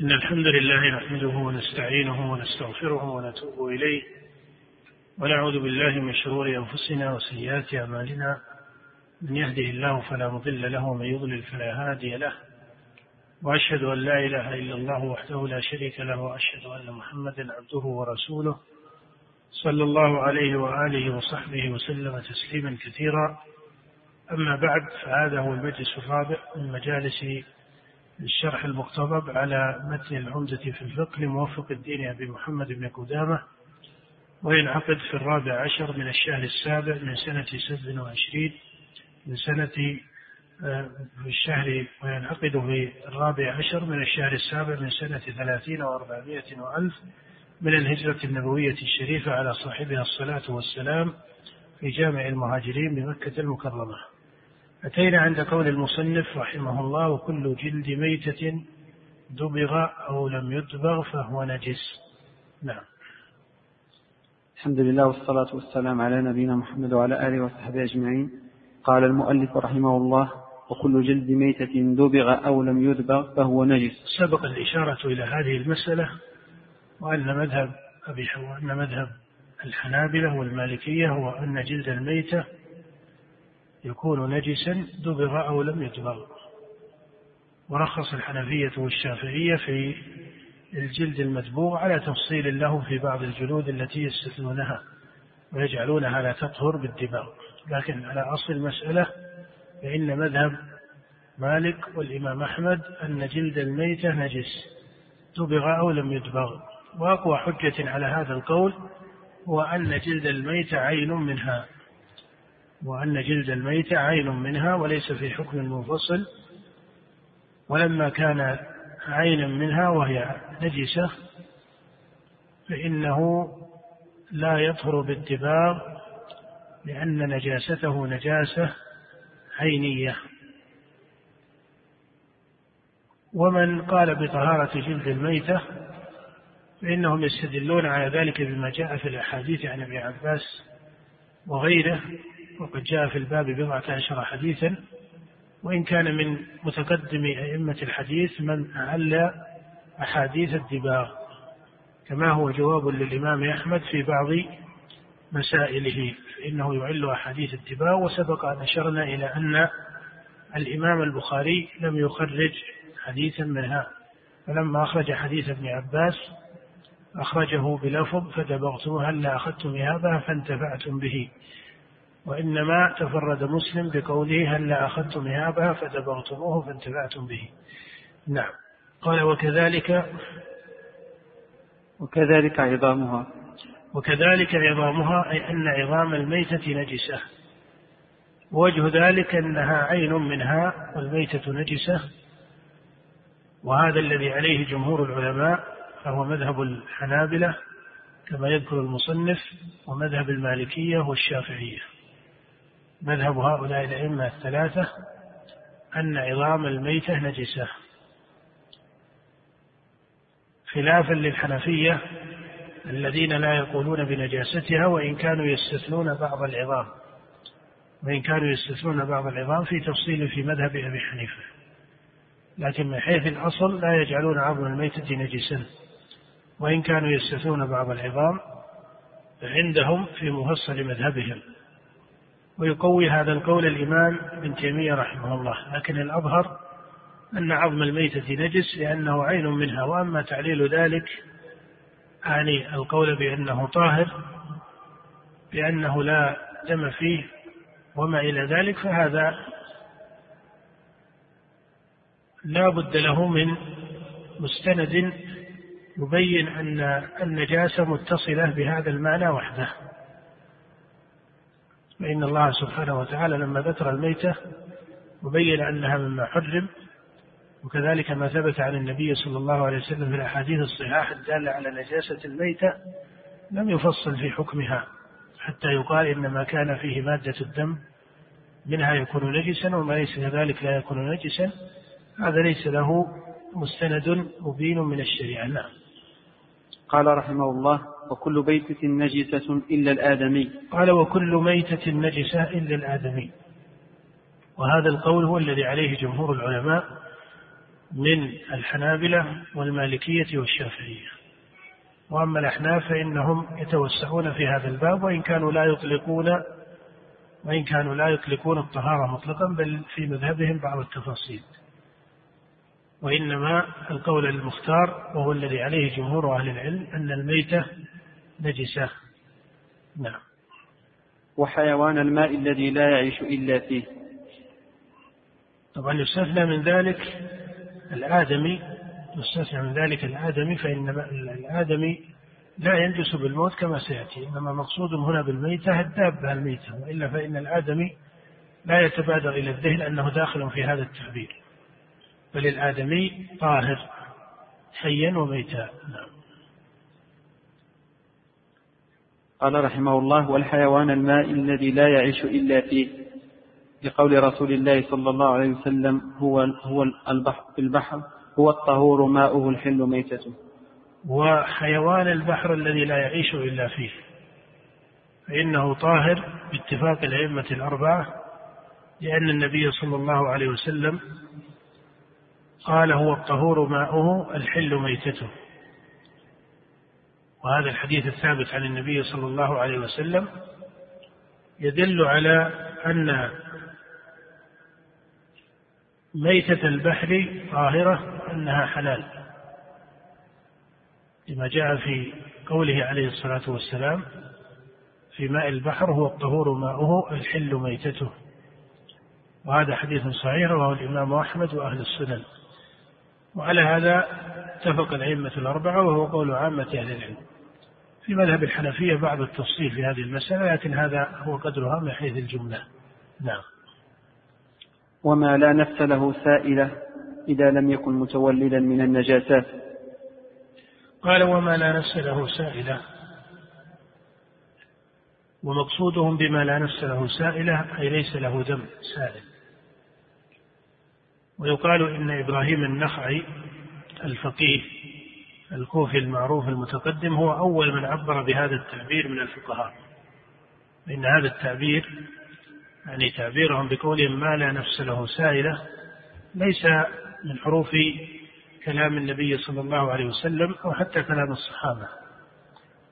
إن الحمد لله نحمده ونستعينه ونستغفره ونتوب إليه ونعوذ بالله من شرور أنفسنا وسيئات أعمالنا. من يهده الله فلا مضل له ومن يضلل فلا هادي له. وأشهد أن لا إله إلا الله وحده لا شريك له وأشهد أن محمدا عبده ورسوله. صلى الله عليه وآله وصحبه وسلم تسليما كثيرا. أما بعد فهذا هو المجلس الرابع من مجالس الشرح المقتضب على متن العمدة في الفقه لموفق الدين أبي محمد بن قدامة وينعقد في الرابع عشر من الشهر السابع من سنة سبع وعشرين من سنة آه، في الشهر وينعقد في الرابع عشر من الشهر السابع من سنة ثلاثين وأربعمائة وألف من الهجرة النبوية الشريفة على صاحبها الصلاة والسلام في جامع المهاجرين بمكة المكرمة. أتينا عند قول المصنف رحمه الله وكل جلد ميتة دبغ أو لم يدبغ فهو نجس. نعم. الحمد لله والصلاة والسلام على نبينا محمد وعلى آله وصحبه أجمعين. قال المؤلف رحمه الله وكل جلد ميتة دبغ أو لم يدبغ فهو نجس. سبق الإشارة إلى هذه المسألة وأن مذهب أبي حواء أن مذهب الحنابلة والمالكية هو أن جلد الميتة يكون نجسا دبغ أو لم يدبغ ورخص الحنفية والشافعية في الجلد المدبوغ على تفصيل له في بعض الجلود التي يستثنونها ويجعلونها لا تطهر بالدباغ لكن على أصل المسألة فإن مذهب مالك والإمام أحمد أن جلد الميتة نجس دبغ أو لم يدبغ وأقوى حجة على هذا القول هو أن جلد الميتة عين منها. وأن جلد الميتة عين منها وليس في حكم منفصل ولما كان عينا منها وهي نجسة فإنه لا يطهر بالدباغ لأن نجاسته نجاسة عينية. ومن قال بطهارة جلد الميتة فإنهم يستدلون على ذلك بما جاء في الأحاديث عن ابن عباس وغيره وقد جاء في الباب بضعة عشر حديثا وإن كان من متقدم أئمة الحديث من أعل أحاديث الدباغ. كما هو جواب للإمام أحمد في بعض مسائله فإنه يعل أحاديث الدباغ وسبق أن أشرنا إلى أن الإمام البخاري لم يخرج حديثا منها. فلما أخرج حديث ابن عباس أخرجه بلفظ فدبغتم هل أخذتم إهابها فانتفعتم به. وإنما تفرد مسلم بقوله هل أخذتم إهابها فدبغتموه فانتفعتم به. نعم. قال وكذلك وكذلك عظامها. وكذلك عظامها أي أن عظام الميتة نجسة. ووجه ذلك أنها عين منها والميتة نجسة. وهذا الذي عليه جمهور العلماء فهو مذهب الحنابلة كما يذكر المصنف ومذهب المالكية والشافعية. مذهب هؤلاء الأئمة الثلاثة أن عظام الميتة نجسة. خلافا للحنفية الذين لا يقولون بنجاستها وإن كانوا يستثنون بعض العظام. وإن كانوا يستثنون بعض العظام في تفصيل في مذهب أبي حنيفة. لكن من حيث الأصل لا يجعلون عظم الميتة نجسا. وإن كانوا يستثنون بعض العظام عندهم في مفصل مذهبهم. ويقوي هذا القول الإمام ابن تيمية رحمه الله لكن الأظهر أن عظم الميتة نجس لأنه عين منها وأما تعليل ذلك أعني القول بأنه طاهر بأنه لا دم فيه وما إلى ذلك فهذا لا بد له من مستند يبين أن النجاسة متصلة بهذا المعنى وحده. فإن الله سبحانه وتعالى لما ذكر الميتة وبين أنها مما حرم وكذلك ما ثبت عن النبي صلى الله عليه وسلم في الأحاديث الصحاح الدالة على نجاسة الميتة لم يفصل في حكمها حتى يقال إن ما كان فيه مادة الدم منها يكون نجسا وما ليس كذلك لا يكون نجسا هذا ليس له مستند مبين من الشريعة. نعم. قال رحمه الله وكل ميتة نجسة إلا الآدمي. قال وكل ميتة نجسة إلا الآدمي. وهذا القول هو الذي عليه جمهور العلماء من الحنابلة والمالكية والشافعية. وأما الأحناف فإنهم يتوسعون في هذا الباب وإن كانوا لا يطلقون وإن كانوا لا يطلقون الطهارة مطلقا بل في مذهبهم بعض التفاصيل. وإنما القول المختار وهو الذي عليه جمهور أهل العلم أن الميتة نجسة. نعم. وحيوان الماء الذي لا يعيش إلا فيه. طبعا يستثنى من ذلك الآدمي. يستثنى من ذلك الآدمي فإن الآدمي لا ينجس بالموت كما سيأتي. إنما مقصود هنا بالميتة الدابة الميتة. وإلا فإن الآدمي لا يتبادر إلى الذهن أنه داخل في هذا التعبير. بل الآدمي طاهر حيا وميتا. نعم. قال رحمه الله والحيوان الماء الذي لا يعيش إلا فيه. لقول رسول الله صلى الله عليه وسلم هو هو البحر البحر هو الطهور ماؤه الحل ميتته. وحيوان البحر الذي لا يعيش إلا فيه. فإنه طاهر باتفاق الأئمة الأربعة لأن النبي صلى الله عليه وسلم قال هو الطهور ماؤه الحل ميتته. وهذا الحديث الثابت عن النبي صلى الله عليه وسلم يدل على أن ميتة البحر طاهرة أنها حلال. لما جاء في قوله عليه الصلاة والسلام في ماء البحر هو الطهور ماؤه الحل ميتته. وهذا حديث صحيح رواه الإمام أحمد وأهل السنن. وعلى هذا اتفق الأئمة الأربعة وهو قول عامة أهل العلم. في مذهب الحنفية بعض التفصيل في هذه المسألة لكن هذا هو قدرها من حيث الجملة. نعم. وما لا نفس له سائلة إذا لم يكن متولدا من النجاسات. قال وما لا نفس له سائلة. ومقصودهم بما لا نفس له سائلة أي ليس له دم سائل. ويقال إن إبراهيم النخعي الفقيه الكوفي المعروف المتقدم هو أول من عبر بهذا التعبير من الفقهاء. إن هذا التعبير يعني تعبيرهم بقولهم ما لا نفس له سائلة ليس من حروف كلام النبي صلى الله عليه وسلم أو حتى كلام الصحابة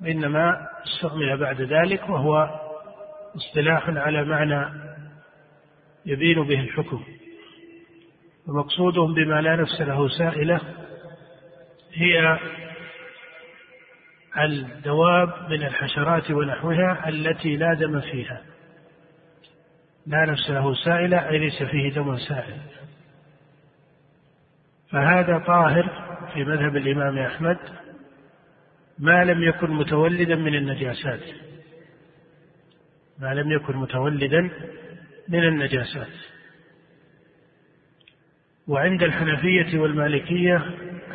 وإنما استعمل بعد ذلك وهو اصطلاح على معنى يبين به الحكم. ومقصودهم بما لا نفس له سائلة هي الدواب من الحشرات ونحوها التي لا دم فيها. لا نفس له سائلة أي ليس فيه دم سائل. فهذا طاهر في مذهب الإمام أحمد ما لم يكن متولدا من النجاسات. ما لم يكن متولدا من النجاسات. وعند الحنفية والمالكية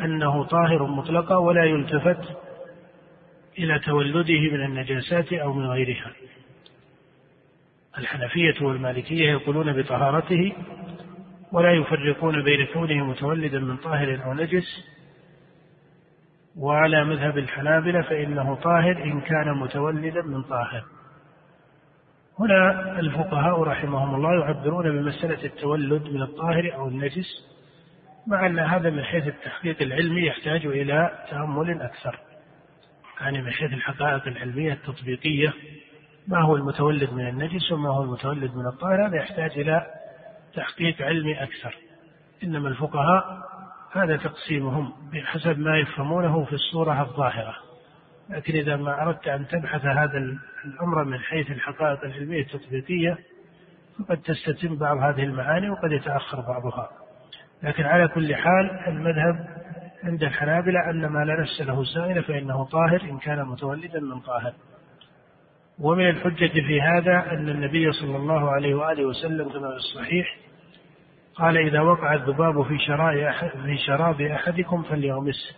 أنه طاهر مطلقا ولا يلتفت إلى تولده من النجاسات أو من غيرها. الحنفية والمالكية يقولون بطهارته ولا يفرقون بين كونه متولدا من طاهر أو نجس وعلى مذهب الحنابلة فإنه طاهر إن كان متولدا من طاهر. هنا الفقهاء رحمهم الله يعبرون بمسألة التولد من الطاهر أو النجس مع أن هذا من حيث التحقيق العلمي يحتاج إلى تأمل أكثر. يعني من حيث الحقائق العلمية التطبيقية ما هو المتولد من النجس وما هو المتولد من الطاهر هذا يحتاج إلى تحقيق علمي أكثر. إنما الفقهاء هذا تقسيمهم بحسب ما يفهمونه في الصورة الظاهرة. لكن إذا ما أردت أن تبحث هذا الأمر من حيث الحقائق العلمية التطبيقية فقد تستتم بعض هذه المعاني وقد يتأخر بعضها. لكن على كل حال المذهب عند الحنابلة أن ما لا نفس له سائل فإنه طاهر إن كان متولدا من طاهر. ومن الحجة في هذا أن النبي صلى الله عليه وآله وسلم كما في الصحيح قال إذا وقع الذباب في في شراب أحدكم فليغمسه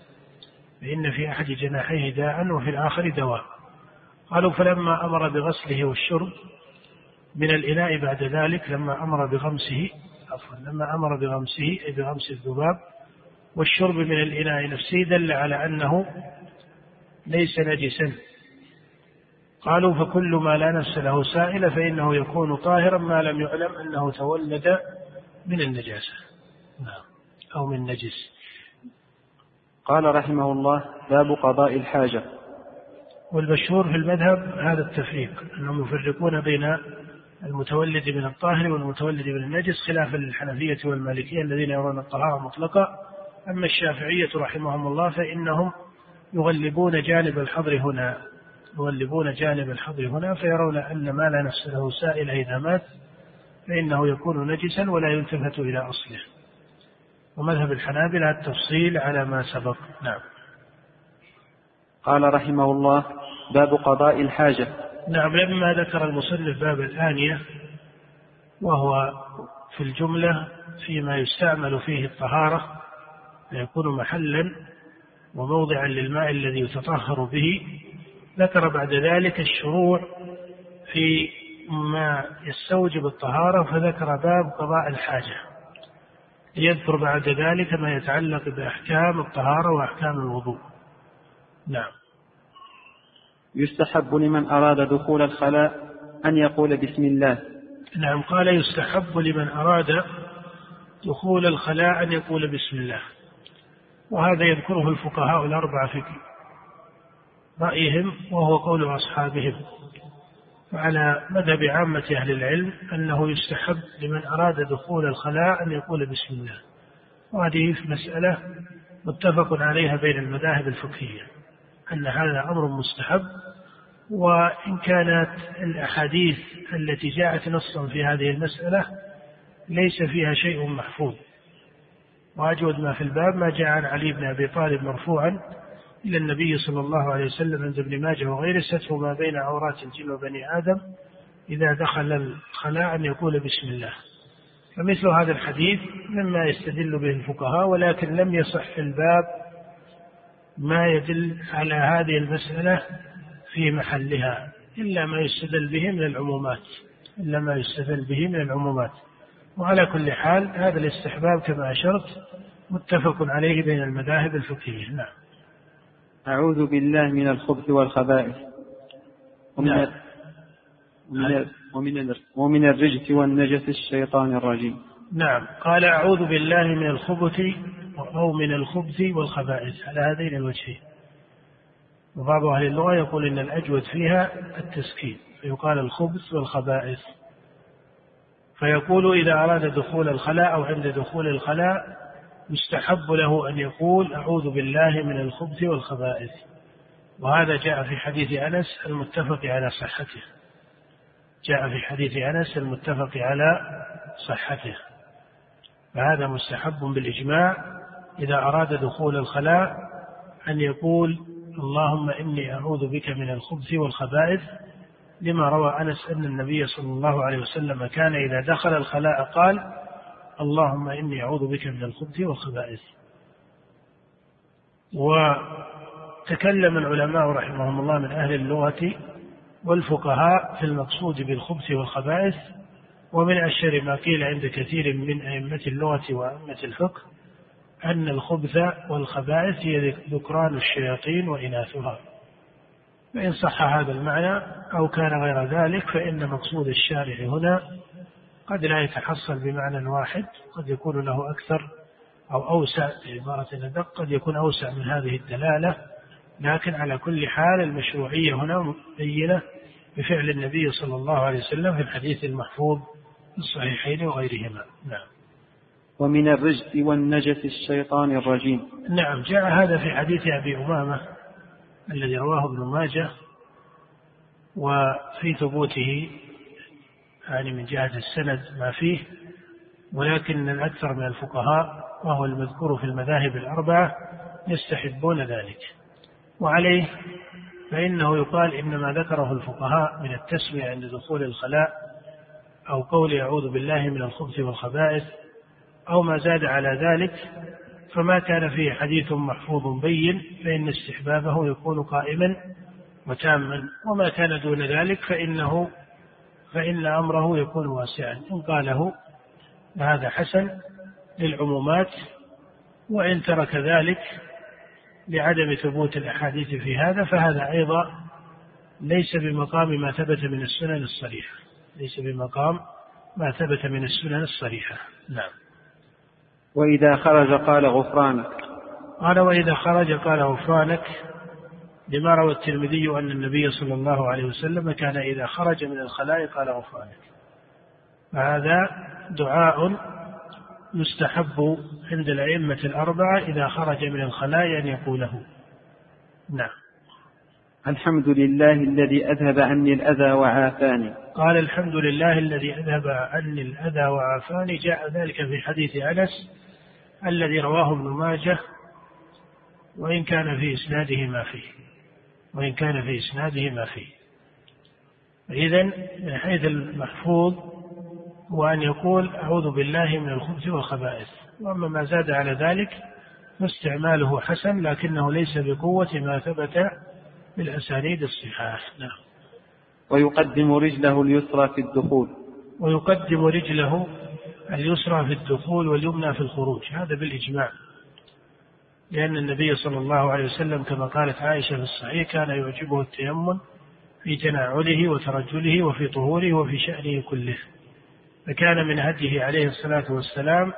فإن في أحد جناحيه داء وفي الآخر دواء. قالوا فلما أمر بغسله والشرب من الإناء بعد ذلك لما أمر بغمسه عفوا لما أمر بغمسه أي بغمس الذباب والشرب من الإناء نفسه دل على أنه ليس نجسا. قالوا فكل ما لا نفس له سائل فإنه يكون طاهرا ما لم يعلم أنه تولد من النجاسة. نعم أو من نجس. قال رحمه الله باب قضاء الحاجة. والمشهور في المذهب هذا التفريق أنهم يفرقون بين المتولد من الطاهر والمتولد من النجس خلافا للحنفية والمالكية الذين يرون الطهارة مطلقة أما الشافعية رحمهم الله فإنهم يغلبون جانب الحظر هنا يغلبون جانب الحظر هنا فيرون أن ما لا نفس له سائل إذا مات فإنه يكون نجسا ولا يلتفت إلى أصله. ومذهب الحنابلة التفصيل على ما سبق. نعم. قال رحمه الله باب قضاء الحاجة. نعم لما ذكر المصنف باب الآنية وهو في الجملة فيما يستعمل فيه الطهارة فيكون محلا وموضعا للماء الذي يتطهر به ذكر بعد ذلك الشروع في ما يستوجب الطهارة فذكر باب قضاء الحاجة. ليذكر بعد ذلك ما يتعلق بأحكام الطهارة وأحكام الوضوء. نعم. يستحب لمن أراد دخول الخلاء أن يقول بسم الله. نعم قال يستحب لمن أراد دخول الخلاء أن يقول بسم الله. وهذا يذكره الفقهاء الأربعة في رأيهم وهو قول أصحابهم. وعلى مذهب عامة أهل العلم أنه يستحب لمن أراد دخول الخلاء أن يقول بسم الله. وهذه مسألة متفق عليها بين المذاهب الفقهية. أن هذا أمر مستحب وإن كانت الأحاديث التي جاءت نصا في هذه المسألة ليس فيها شيء محفوظ. وأجود ما في الباب ما جاء عن علي بن أبي طالب مرفوعا إلى النبي صلى الله عليه وسلم عند ابن ماجه وغيره ستر ما بين عورات الجن وبني آدم إذا دخل الخلاء أن يقول بسم الله. فمثل هذا الحديث مما يستدل به الفقهاء ولكن لم يصح في الباب ما يدل على هذه المسألة في محلها إلا ما يستدل به من العمومات إلا ما يستدل به من العمومات. وعلى كل حال هذا الاستحباب كما أشرت متفق عليه بين المذاهب الفقهية. نعم. أعوذ بالله من الخبث والخبائث ومن نعم. ومن, ومن, ومن الرجس والنجس الشيطان الرجيم. نعم. قال أعوذ بالله من الخبث أو من الخبث والخبائث. على هذين الوجهين. وبعض أهل اللغة يقول إن الأجود فيها التسكين فيقال الخبث والخبائث. فيقول إذا أراد دخول الخلاء أو عند دخول الخلاء يستحب له أن يقول أعوذ بالله من الخبث والخبائث. وهذا جاء في حديث أنس المتفق على صحته. جاء في حديث أنس المتفق على صحته. فهذا مستحب بالإجماع إذا أراد دخول الخلاء أن يقول اللهم إني أعوذ بك من الخبث والخبائث لما روى أنس أن النبي صلى الله عليه وسلم كان إذا دخل الخلاء قال اللهم إني أعوذ بك من الخبث والخبائث. وتكلم العلماء رحمهم الله من أهل اللغة والفقهاء في المقصود بالخبث والخبائث ومن أشهر ما قيل عند كثير من أئمة اللغة وأئمة الفقه أن الخبث والخبائث هي ذكران الشياطين وإناثها. فإن صح هذا المعنى أو كان غير ذلك فإن مقصود الشارع هنا قد لا يتحصل بمعنى واحد قد يكون له أكثر أو أوسع بعبارة أدق قد يكون أوسع من هذه الدلالة. لكن على كل حال المشروعية هنا مبينة بفعل النبي صلى الله عليه وسلم في الحديث المحفوظ في الصحيحين وغيرهما. نعم. ومن الرجس والنجس الشيطان الرجيم. نعم جاء هذا في حديث أبي أمامة الذي رواه ابن ماجه وفي ثبوته يعني من جهة السند ما فيه ولكن الأكثر من الفقهاء وهو المذكور في المذاهب الأربعة يستحبون ذلك. وعليه فإنه يقال إن ما ذكره الفقهاء من التسمية عند دخول الخلاء أو قول أعوذ بالله من الخبث والخبائث أو ما زاد على ذلك فما كان فيه حديث محفوظ بين فإن استحبابه يكون قائما وتاما. وما كان دون ذلك فإنه فإن أمره يكون واسعا. إن قاله فهذا حسن للعمومات. وإن ترك ذلك لعدم ثبوت الأحاديث في هذا فهذا أيضا ليس بمقام ما ثبت من السنن الصريحة. ليس بمقام ما ثبت من السنن الصريحة. نعم. وإذا خرج قال غفرانك. قال وإذا خرج قال غفرانك. لما روى الترمذي أن النبي صلى الله عليه وسلم كان إذا خرج من الخلاء قال غفرانك. فهذا دعاء يستحب عند الأئمة الأربعة إذا خرج من الخلاء أن يقوله. نعم. الحمد لله الذي أذهب عني الأذى وعافاني. قال الحمد لله الذي أذهب عني الأذى وعافاني. جاء ذلك في حديث أنس الذي رواه ابن ماجه وإن كان في إسناده ما فيه. وإن كان في إسناده ما فيه. إذا من حيث المحفوظ هو أن يقول أعوذ بالله من الخبث والخبائث. وأما ما زاد على ذلك فاستعماله حسن لكنه ليس بقوة ما ثبت بالأسانيد الصحاح. نعم. ويقدم رجله اليسرى في الدخول. ويقدم رجله اليسرى في الدخول واليمنى في الخروج هذا بالإجماع. لأن النبي صلى الله عليه وسلم كما قالت عائشة في الصحيح كان يعجبه التيمم في تناعله وترجله وفي طهوره وفي شأنه كله. فكان من هديه عليه الصلاة والسلام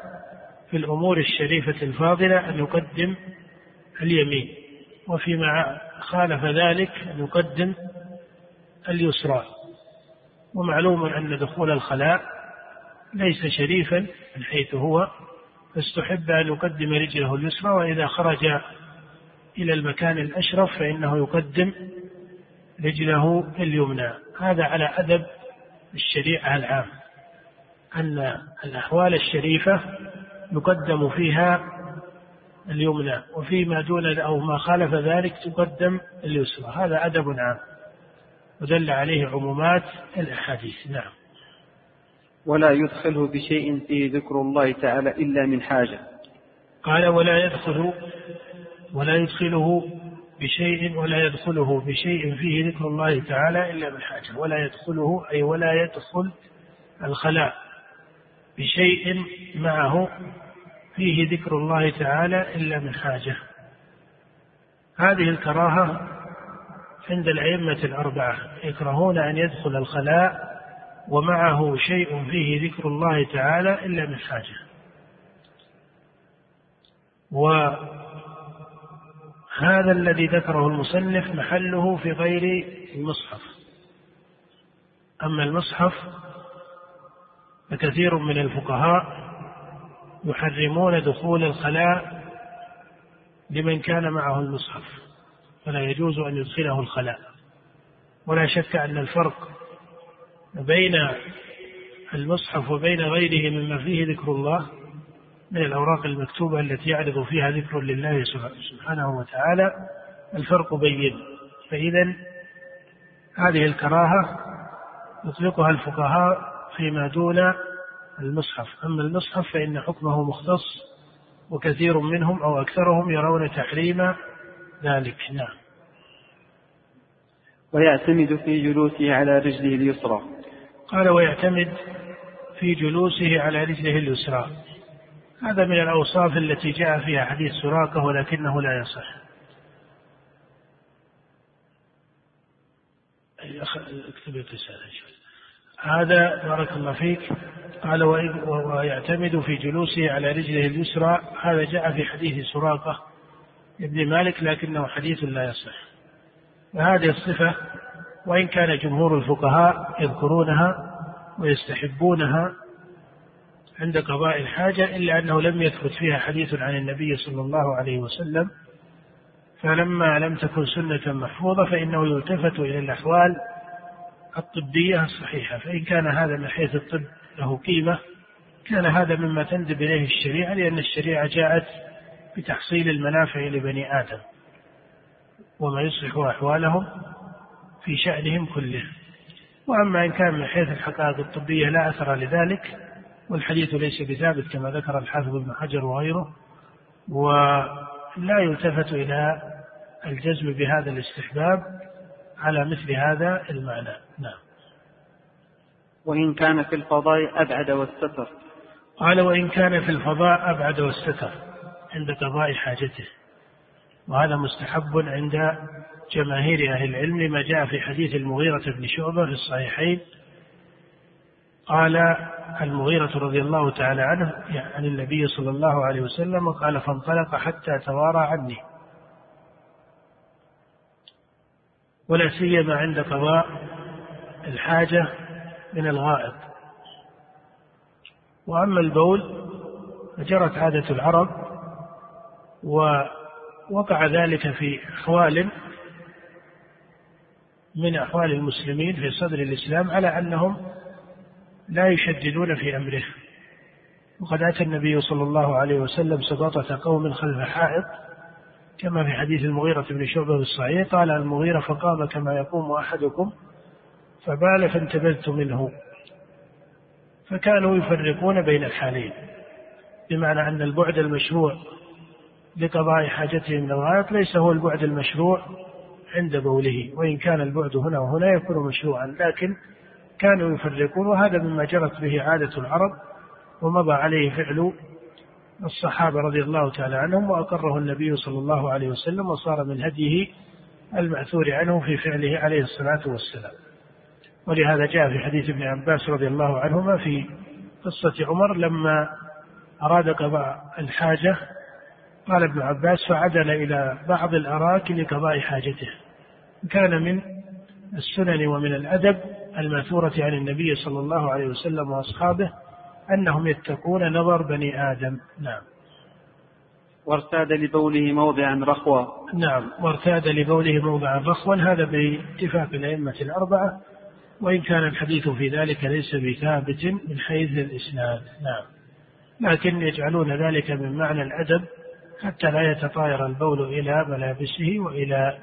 في الأمور الشريفة الفاضلة أن يقدم اليمين وفيما خالف ذلك أن يقدم اليسرى. ومعلوم أن دخول الخلاء ليس شريفا من حيث هو فاستحب أن يقدم رجله اليسرى وإذا خرج إلى المكان الأشرف فإنه يقدم رجله اليمنى. هذا على أدب الشريعة العام أن الأحوال الشريفة يقدم فيها اليمنى وفيما دون أو ما خالف ذلك تقدم اليسرى. هذا أدب عام ودل عليه عمومات الأحاديث. نعم. ولا يدخله بشيء فيه ذكر الله تعالى إلا من حاجة. قال ولا يدخل ولا يدخله بشيء ولا يدخله بشيء فيه ذكر الله تعالى إلا من حاجة. ولا يدخله أي ولا يدخل الخلاء بشيء معه فيه ذكر الله تعالى إلا من حاجة. هذه الكراهة عند الأئمة الأربعة يكرهون أن يدخل الخلاء ومعه شيء فيه ذكر الله تعالى إلا من حاجة وهذا الذي ذكره المصنف محله في غير المصحف. أما المصحف فكثير من الفقهاء يحرمون دخول الخلاء لمن كان معه المصحف فلا يجوز أن يدخله الخلاء. ولا شك أن الفرق بين المصحف وبين غيره مما فيه ذكر الله من الأوراق المكتوبة التي يعرض فيها ذكر لله سبحانه وتعالى الفرق بين. فإذا هذه الكراهة يطلقها الفقهاء فيما دون المصحف. أما المصحف فإن حكمه مختص وكثير منهم أو أكثرهم يرون تحريم ذلك. نعم. ويعتمد في جلوسه على رجله اليسرى. قال ويعتمد في جلوسه على رجله اليسرى. هذا من الأوصاف التي جاء فيها حديث سراقة ولكنه لا يصح. اكتب الرسالة هذا بارك الله فيك. قال ويعتمد في جلوسه على رجله اليسرى. هذا جاء في حديث سراقة ابن مالك لكنه حديث لا يصح. وهذه الصفة وإن كان جمهور الفقهاء يذكرونها ويستحبونها عند قضاء الحاجة إلا أنه لم يثبت فيها حديث عن النبي صلى الله عليه وسلم فلما لم تكن سنة محفوظة فإنه يلتفت إلى الأحوال الطبية الصحيحة فإن كان هذا من حيث الطب له قيمة كان هذا مما تندب إليه الشريعة لأن الشريعة جاءت بتحصيل المنافع لبني آدم وما يصلح أحوالهم في شأنهم كله. وأما إن كان من حيث الحقائق الطبية لا أثر لذلك والحديث ليس بثابت كما ذكر الحافظ ابن حجر وغيره ولا يلتفت إلى الجزم بهذا الاستحباب على مثل هذا المعنى. نعم. وإن كان في الفضاء أبعد والستر. قال وإن كان في الفضاء أبعد والستر عند قضاء حاجته. وهذا مستحب عند جماهير أهل العلم لما جاء في حديث المغيرة بن شعبة في الصحيحين قال المغيرة رضي الله تعالى عنه عن النبي صلى الله عليه وسلم قال فانطلق حتى توارى عني. ولا سيما عند قضاء الحاجة من الغائط. وأما البول فجرت عادة العرب ووقع ذلك في أحوال من أحوال المسلمين في صدر الإسلام على أنهم لا يشددون في أمره. وقد أتى النبي صلى الله عليه وسلم سباطة قوم خلف حائط كما في حديث المغيرة بن شعبة الصحيح قال المغيرة فقام كما يقوم أحدكم فبال فانتبذت منه. فكانوا يفرقون بين الحالين بمعنى أن البعد المشروع لقضاء حاجته من الغائط ليس هو البعد المشروع عند بوله. وإن كان البعد هنا وهنا يكون مشروعا. لكن كانوا يفرقون وهذا مما جرت به عادة العرب ومضى عليه فعل الصحابة رضي الله تعالى عنهم وأقره النبي صلى الله عليه وسلم وصار من هديه المأثور عنه في فعله عليه الصلاة والسلام. ولهذا جاء في حديث ابن عباس رضي الله عنهما في قصة عمر لما أراد قضاء الحاجة قال ابن عباس فعدل إلى بعض الأراك لقضاء حاجته. كان من السنن ومن الأدب المأثورة عن النبي صلى الله عليه وسلم وأصحابه أنهم يتقون نظر بني آدم. نعم. وارتاد لبوله موضعا رخوا نعم. وارتاد لبوله موضعا رخوا هذا باتفاق الأئمة الأربعة وإن كان الحديث في ذلك ليس بثابت من حيث الإسناد. نعم. لكن يجعلون ذلك من معنى الأدب حتى لا يتطاير البول إلى ملابسه وإلى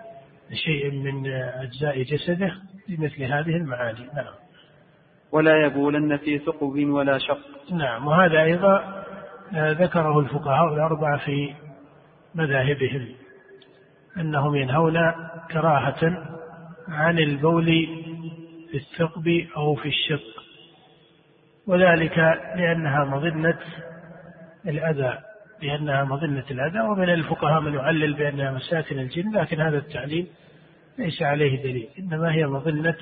شيء من أجزاء جسده بمثل هذه المعاني. نعم. ولا يبولن في ثقب ولا شق. نعم. وهذا أيضا ذكره الفقهاء الأربعة في مذاهبهم أنهم ينهون كراهة عن البول في الثقب أو في الشق وذلك لأنها مظنة الأذى. لأنها مظنة الأذى ومن الفقهاء من يعلل بأنها مساكن الجن لكن هذا التعليل ليس عليه دليل إنما هي مظنة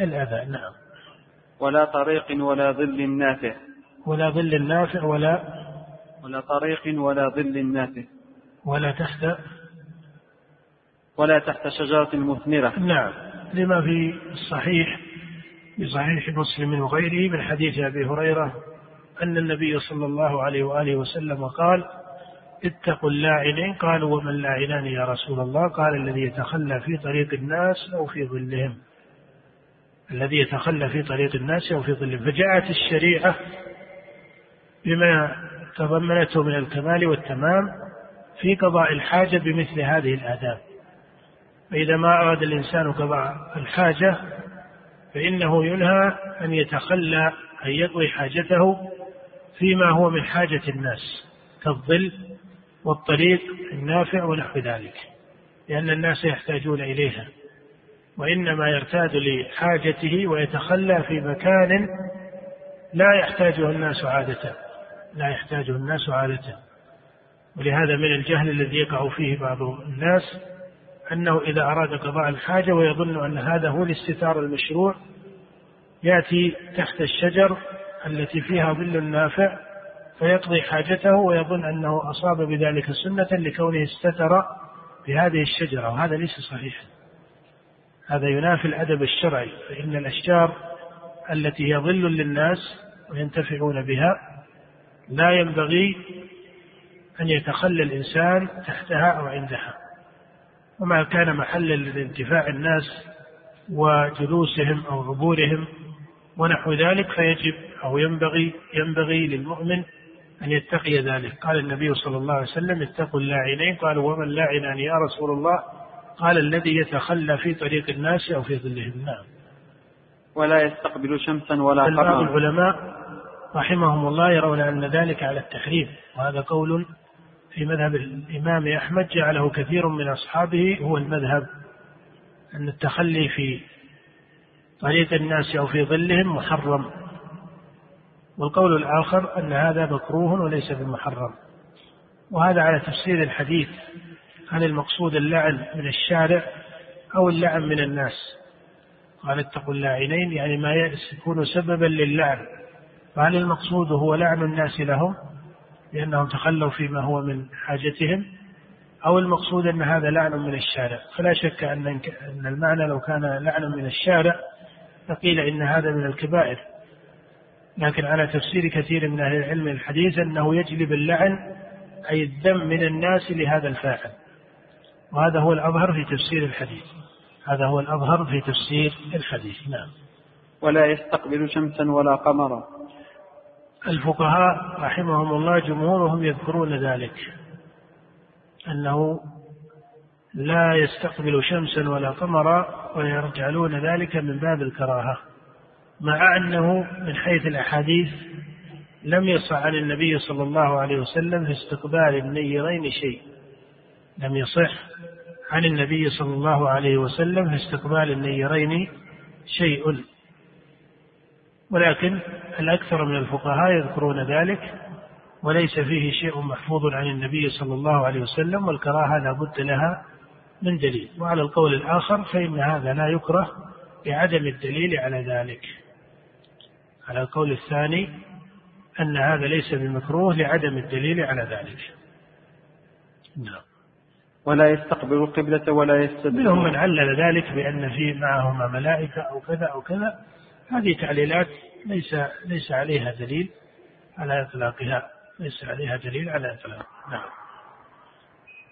الأذى. نعم. ولا طريق ولا ظل نافع. ولا ظل نافع ولا ولا طريق ولا ظل نافع. ولا تحت ولا تحت شجرة مثمرة. نعم. لما في الصحيح في صحيح مسلم وغيره من حديث أبي هريرة أن النبي صلى الله عليه وآله وسلم قال اتقوا اللاعنين. قالوا ومن لاعنان يا رسول الله؟ قال الذي يتخلى في طريق الناس أو في ظلهم. الذي يتخلى في طريق الناس أو في ظلهم. فجاءت الشريعة بما تضمنته من الكمال والتمام في قضاء الحاجة بمثل هذه الآداب. فإذا ما أراد الإنسان قضاء الحاجة فإنه ينهى أن يتخلى أن يقضي حاجته فيما هو من حاجة الناس كالظل والطريق النافع ونحو ذلك لأن الناس يحتاجون إليها وإنما يرتاد لحاجته ويتخلى في مكان لا يحتاجه الناس عادة لا يحتاجه الناس عادة. ولهذا من الجهل الذي يقع فيه بعض الناس أنه إذا أراد قضاء الحاجة ويظن أن هذا هو الاستتار المشروع يأتي تحت الشجر التي فيها ظل نافع فيقضي حاجته ويظن أنه أصاب بذلك سنة لكونه استتر بهذه الشجرة وهذا ليس صحيحا هذا ينافي الأدب الشرعي فإن الأشجار التي هي ظل للناس وينتفعون بها لا ينبغي أن يتخلى الإنسان تحتها أو عندها. وما كان محلا لانتفاع الناس وجلوسهم أو عبورهم ونحو ذلك فيجب أو ينبغي ينبغي للمؤمن أن يتقي ذلك. قال النبي صلى الله عليه وسلم اتقوا اللاعنين. قالوا ومن لاعنان يا رسول الله؟ قال الذي يتخلى في طريق الناس أو في ظلهم. نعم. ولا يستقبل شمسا ولا قمرا بعض العلماء رحمهم الله يرون أن ذلك على التحريم وهذا قول في مذهب الإمام أحمد جعله كثير من أصحابه هو المذهب أن التخلي في طريق الناس أو في ظلهم محرم. والقول الآخر أن هذا مكروه وليس بمحرم. وهذا على تفسير الحديث هل المقصود اللعن من الشارع أو اللعن من الناس. قال اتقوا اللاعنين يعني ما يكون سببا للعن. فهل المقصود هو لعن الناس لهم؟ لأنهم تخلوا فيما هو من حاجتهم؟ أو المقصود أن هذا لعن من الشارع؟ فلا شك أن المعنى لو كان لعن من الشارع فقيل إن هذا من الكبائر. لكن على تفسير كثير من أهل العلم الحديث أنه يجلب اللعن أي الذم من الناس لهذا الفاعل. وهذا هو الأظهر في تفسير الحديث. هذا هو الأظهر في تفسير الحديث. نعم. ولا يستقبل شمسا ولا قمرا. الفقهاء رحمهم الله جمهورهم يذكرون ذلك. أنه لا يستقبل شمسا ولا قمرا ويجعلون ذلك من باب الكراهة. مع أنه من حيث الأحاديث لم يصح عن النبي صلى الله عليه وسلم في استقبال النيرين شيء. لم يصح عن النبي صلى الله عليه وسلم في استقبال النيرين شيء. ولكن الأكثر من الفقهاء يذكرون ذلك وليس فيه شيء محفوظ عن النبي صلى الله عليه وسلم والكراهة لا بد لها من دليل. وعلى القول الآخر فإن هذا لا يكره لعدم الدليل على ذلك. على القول الثاني أن هذا ليس بمكروه لعدم الدليل على ذلك. نعم. ولا يستقبل القبلة ولا يستدبر منهم من علل ذلك بأن في معهما ملائكة أو كذا أو كذا. هذه تعليلات ليس ليس عليها دليل على إطلاقها. ليس عليها دليل على إطلاقها. نعم.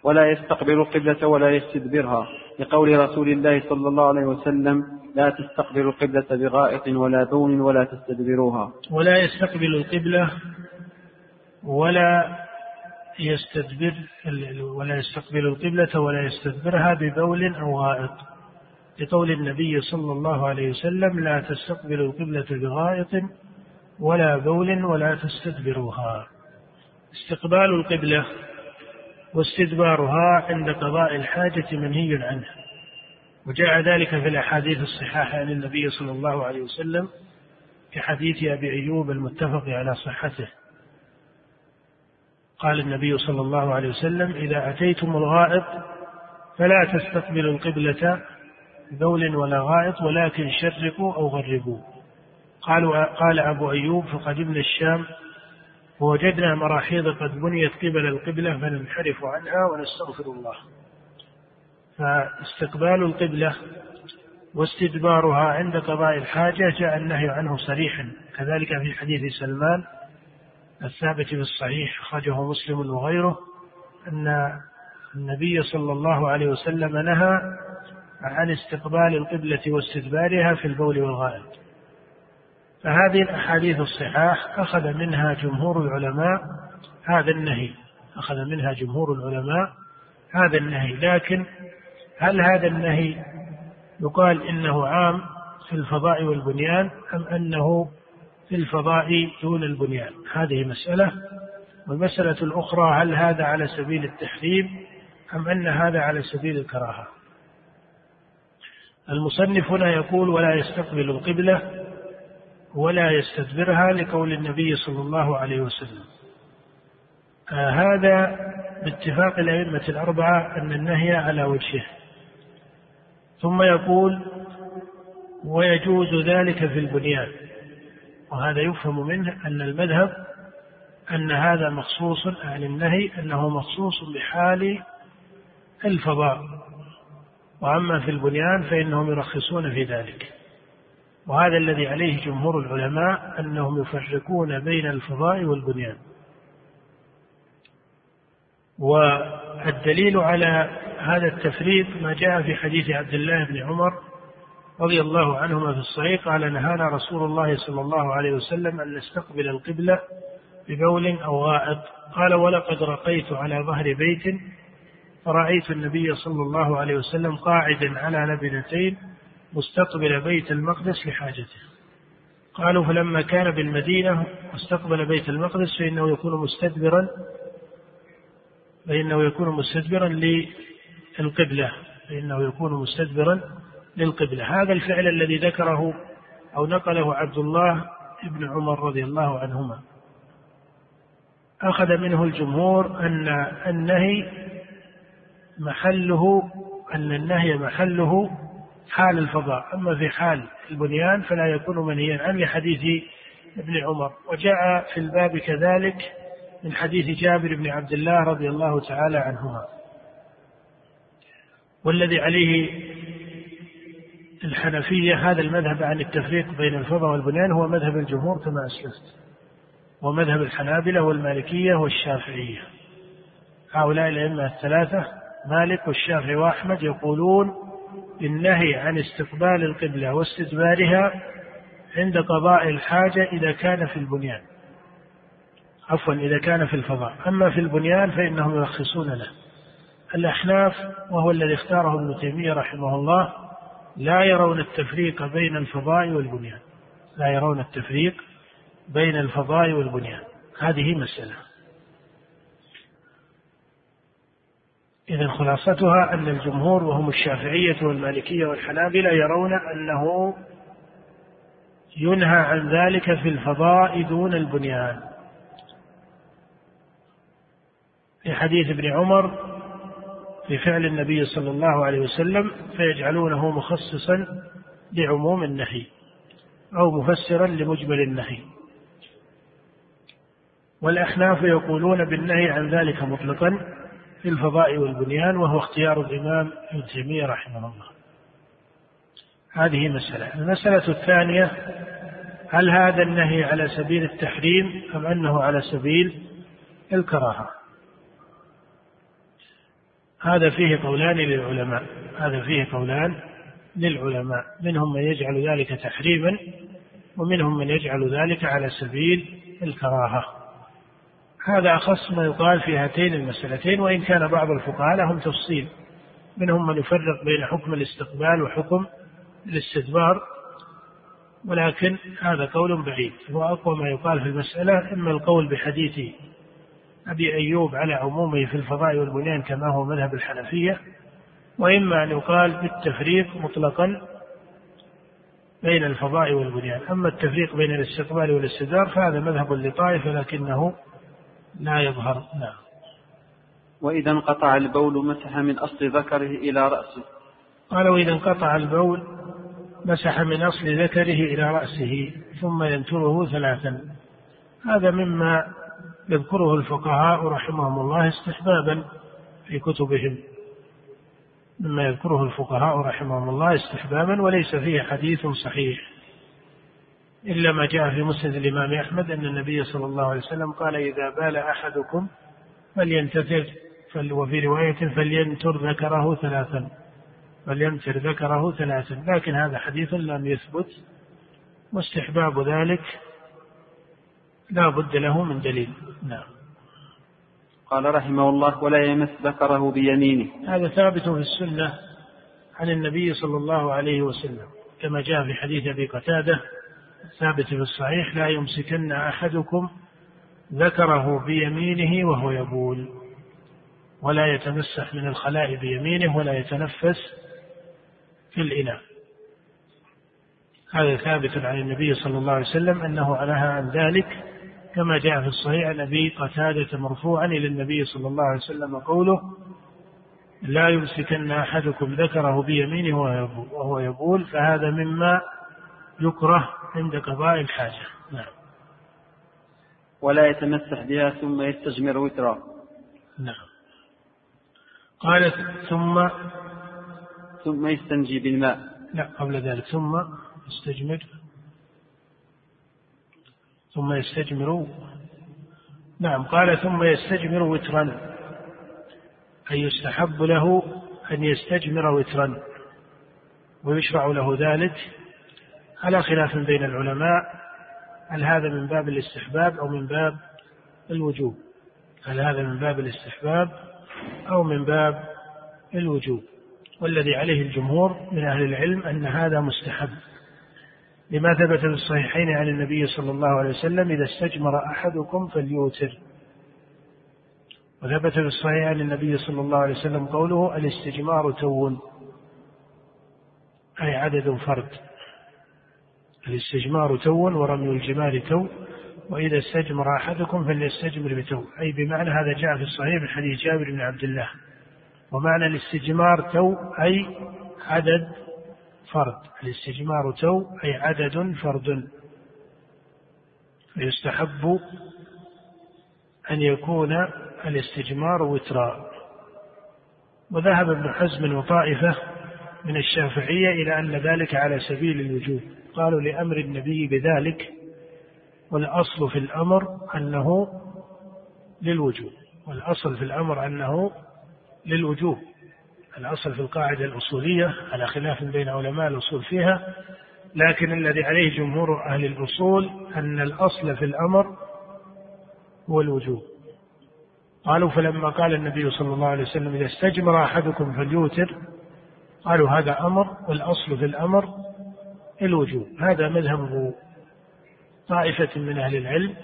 ولا يستقبل القبلة ولا يستدبرها. لقول رسول الله صلى الله عليه وسلم لا تستقبل القبلة بغائط ولا بول ولا تستدبروها. ولا يستقبل القبلة ولا يستدبر ولا يستقبل القبلة ولا يستدبرها ببول أو غائط. لقول النبي صلى الله عليه وسلم لا تستقبل القبلة بغائط ولا بول ولا تستدبروها. استقبال القبلة واستدبارها عند قضاء الحاجة منهي عنه وجاء ذلك في الأحاديث الصحاحة عن النبي صلى الله عليه وسلم في حديث أبي أيوب المتفق على صحته. قال النبي صلى الله عليه وسلم إذا أتيتم الغائط فلا تستقبلوا القبلة بول ولا غائط ولكن شرقوا أو غربوا. قالوا قال أبو أيوب فقدمنا الشام ووجدنا مراحيض قد بنيت قبل القبلة فننحرف عنها ونستغفر الله. فاستقبال القبلة واستدبارها عند قضاء الحاجة جاء النهي عنه صريحا. كذلك في حديث سلمان الثابت في الصحيح أخرجه مسلم وغيره أن النبي صلى الله عليه وسلم نهى عن استقبال القبلة واستدبارها في البول والغائط. فهذه الأحاديث الصحاح أخذ منها جمهور العلماء هذا النهي أخذ منها جمهور العلماء هذا النهي لكن هل هذا النهي يقال إنه عام في الفضاء والبنيان أم أنه في الفضاء دون البنيان؟ هذه مسألة. والمسألة الأخرى هل هذا على سبيل التحريم أم أن هذا على سبيل الكراهة؟ المصنف هنا يقول ولا يستقبل القبلة ولا يستدبرها لقول النبي صلى الله عليه وسلم. آه هذا باتفاق الأئمة الأربعة أن النهي على وجهه. ثم يقول ويجوز ذلك في البنيان. وهذا يفهم منه أن المذهب أن هذا مخصوص عن النهي أنه مخصوص بحال الفضاء. وأما في البنيان فإنهم يرخصون في ذلك. وهذا الذي عليه جمهور العلماء أنهم يفرقون بين الفضاء والبنيان. والدليل على هذا التفريق ما جاء في حديث عبد الله بن عمر رضي الله عنهما في الصحيح قال نهانا رسول الله صلى الله عليه وسلم أن نستقبل القبلة ببول أو غائط. قال ولقد رقيت على ظهر بيت فرأيت النبي صلى الله عليه وسلم قاعدا على لبنتين مستقبل بيت المقدس لحاجته. قالوا فلما كان بالمدينة واستقبل بيت المقدس فإنه يكون مستدبرا فإنه يكون مستدبرا للقبلة. فإنه يكون مستدبرا للقبلة. هذا الفعل الذي ذكره أو نقله عبد الله بن عمر رضي الله عنهما. أخذ منه الجمهور أن النهي محله أن النهي محله حال الفضاء. أما في حال البنيان فلا يكون منهيا عنه لحديث ابن عمر. وجاء في الباب كذلك من حديث جابر بن عبد الله رضي الله تعالى عنهما. والذي عليه الحنفية هذا المذهب عن التفريق بين الفضاء والبنيان هو مذهب الجمهور كما أسلفت. ومذهب الحنابلة والمالكية والشافعية. هؤلاء الأئمة الثلاثة مالك والشافعي وأحمد يقولون بالنهي عن استقبال القبلة واستدبارها عند قضاء الحاجة إذا كان في البنيان. عفوا إذا كان في الفضاء. أما في البنيان فإنهم يرخصون له. الأحناف وهو الذي اختاره ابن تيمية رحمه الله لا يرون التفريق بين الفضاء والبنيان. لا يرون التفريق بين الفضاء والبنيان. هذه مسألة. إذا خلاصتها أن الجمهور وهم الشافعية والمالكية والحنابلة يرون أنه ينهى عن ذلك في الفضاء دون البنيان. في حديث ابن عمر في فعل النبي صلى الله عليه وسلم فيجعلونه مخصصا لعموم النهي أو مفسرا لمجمل النهي. والأحناف يقولون بالنهي عن ذلك مطلقا في الفضاء والبنيان وهو اختيار الإمام ابن تيمية رحمه الله. هذه مسألة. المسألة الثانية هل هذا النهي على سبيل التحريم أم أنه على سبيل الكراهة؟ هذا فيه قولان للعلماء. هذا فيه قولان للعلماء. منهم من يجعل ذلك تحريما ومنهم من يجعل ذلك على سبيل الكراهة. هذا أخص ما يقال في هاتين المسألتين وإن كان بعض الفقهاء لهم تفصيل. منهم من يفرق بين حكم الاستقبال وحكم الاستدبار ولكن هذا قول بعيد. هو أقوى ما يقال في المسألة إما القول بحديث أبي أيوب على عمومه في الفضاء والبنيان كما هو مذهب الحنفية وإما أن يقال بالتفريق مطلقا بين الفضاء والبنيان. أما التفريق بين الاستقبال والاستدار فهذا مذهب لطائفة لكنه لا يظهر نعم وإذا انقطع البول مسح من أصل ذكره إلى رأسه. قال وإذا انقطع البول مسح من أصل ذكره إلى رأسه ثم ينتره ثلاثا. هذا مما يذكره الفقهاء رحمهم الله استحبابا في كتبهم. مما يذكره الفقهاء رحمهم الله استحبابا وليس فيه حديث صحيح. إلا ما جاء في مسند الإمام أحمد أن النبي صلى الله عليه وسلم قال إذا بال أحدكم فلينتثر وفي رواية فلينتر ذكره ثلاثا فلينتر ذكره ثلاثا لكن هذا حديث لم يثبت. واستحباب ذلك لا بد له من دليل. نعم. قال رحمه الله ولا يمس ذكره بيمينه. هذا ثابت في السنة عن النبي صلى الله عليه وسلم كما جاء في حديث أبي قتادة ثابت في الصحيح لا يمسكن أحدكم ذكره بيمينه وهو يبول. ولا يتمسح من الخلاء بيمينه ولا يتنفس في الإناء. هذا ثابت عن النبي صلى الله عليه وسلم أنه نهى عن ذلك كما جاء في الصحيح عن أبي قتادة مرفوعا إلى النبي صلى الله عليه وسلم قوله لا يمسكن أحدكم ذكره بيمينه وهو يبول فهذا مما يكره عند قضاء الحاجة. نعم. ولا يتمسح بها ثم يستجمر وترا. نعم. قالت ثم ثم يستنجي بالماء. لا قبل ذلك. ثم يستجمر. ثم يستجمر. نعم قال ثم يستجمر وترا. أي يستحب له أن يستجمر وترا. ويشرع له ذلك على خلاف بين العلماء هل هذا من باب الاستحباب أو من باب الوجوب؟ هل هذا من باب الاستحباب أو من باب الوجوب؟ والذي عليه الجمهور من أهل العلم أن هذا مستحب. لما ثبت في الصحيحين عن النبي صلى الله عليه وسلم إذا استجمر أحدكم فليوتر. وثبت في الصحيح عن النبي صلى الله عليه وسلم قوله الاستجمار تو أي عدد فرد. الاستجمار تو ورمي الجمار تو وإذا استجمر أحدكم فليستجمر بتو. أي بمعنى هذا جاء في الصحيح من حديث جابر بن عبد الله. ومعنى الاستجمار تو أي عدد فرد. الاستجمار تو أي عدد فرد. فيستحب أن يكون الاستجمار وترا. وذهب ابن حزم وطائفة من الشافعية إلى أن ذلك على سبيل الوجوب. قالوا لأمر النبي بذلك والأصل في الأمر أنه للوجوب والأصل في الأمر أنه للوجوب الأصل في القاعدة الأصولية على خلاف بين علماء الأصول فيها لكن الذي عليه جمهور أهل الأصول أن الأصل في الأمر هو الوجوب. قالوا فلما قال النبي صلى الله عليه وسلم إذا استجمر أحدكم فليوتر قالوا هذا أمر والأصل في الأمر الوجوب. هذا مذهب طائفة من أهل العلم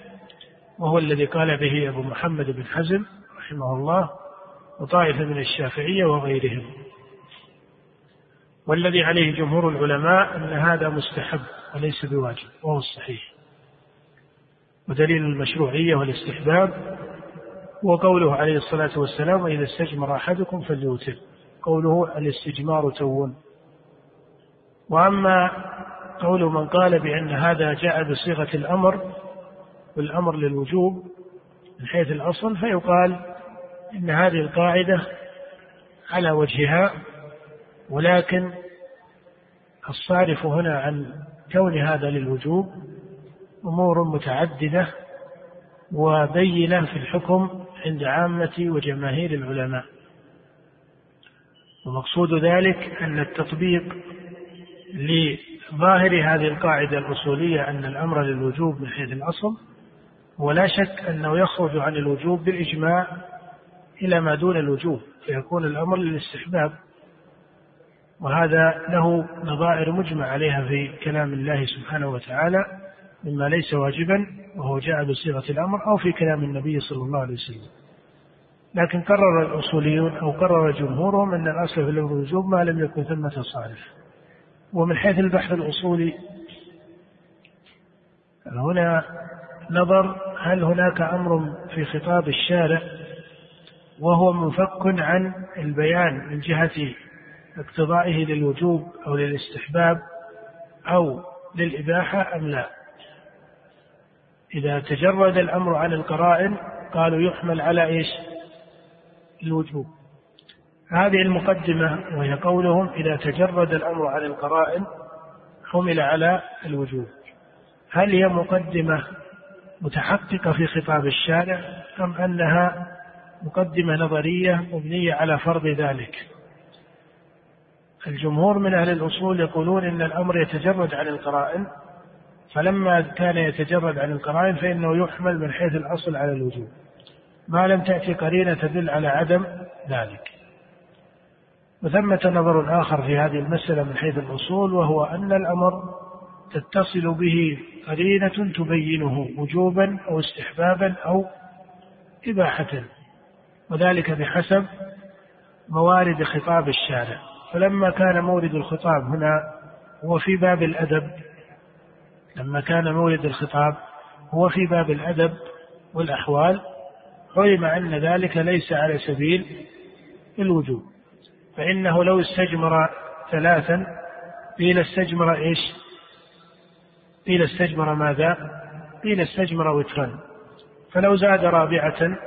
وهو الذي قال به أبو محمد بن حزم رحمه الله وطائفة من الشافعية وغيرهم. والذي عليه جمهور العلماء أن هذا مستحب وليس بواجب وهو الصحيح. ودليل المشروعية والاستحباب وقوله عليه الصلاة والسلام وإذا استجمر أحدكم فليوتر قوله الاستجمار تون وأما قول من قال بأن هذا جاء بصيغة الأمر والأمر للوجوب من حيث الأصل فيقال إن هذه القاعدة على وجهها ولكن الصارف هنا عن كون هذا للوجوب أمور متعددة وبينة في الحكم عند عامة وجماهير العلماء. ومقصود ذلك أن التطبيق لظاهر هذه القاعدة الأصولية أن الأمر للوجوب من حيث الأصل ولا شك أنه يخرج عن الوجوب بالإجماع إلى ما دون الوجوب فيكون الأمر للاستحباب. وهذا له نظائر مجمع عليها في كلام الله سبحانه وتعالى مما ليس واجبا وهو جاء بصيغة الأمر أو في كلام النبي صلى الله عليه وسلم. لكن قرر الأصوليون أو قرر جمهورهم أن الأصل في الوجوب ما لم يكن ثمة صارف. ومن حيث البحث الأصولي هنا نظر هل هناك أمر في خطاب الشارع وهو منفك عن البيان من جهة اقتضائه للوجوب أو للاستحباب أو للإباحة أم لا. إذا تجرد الأمر عن القرائن قالوا يحمل على إيش؟ الوجوب. هذه المقدمة وهي قولهم إذا تجرد الأمر عن القرائن حمل على الوجوب هل هي مقدمة متحققة في خطاب الشارع أم أنها مقدمة نظرية مبنية على فرض ذلك؟ الجمهور من أهل الأصول يقولون إن الأمر يتجرد عن القرائن فلما كان يتجرد عن القرائن فإنه يحمل من حيث الأصل على الوجوب ما لم تأتي قرينة تدل على عدم ذلك. وثمة نظر آخر في هذه المسألة من حيث الأصول وهو أن الأمر تتصل به قرينة تبينه وجوبا أو استحبابا أو إباحة وذلك بحسب موارد خطاب الشارع. فلما كان مورد الخطاب هنا هو في باب الأدب لما كان مورد الخطاب هو في باب الأدب والأحوال علم أن ذلك ليس على سبيل الوجوب. فإنه لو استجمر ثلاثا قيل استجمر إيش؟ قيل استجمر ماذا؟ قيل استجمر وترا فلو زاد رابعة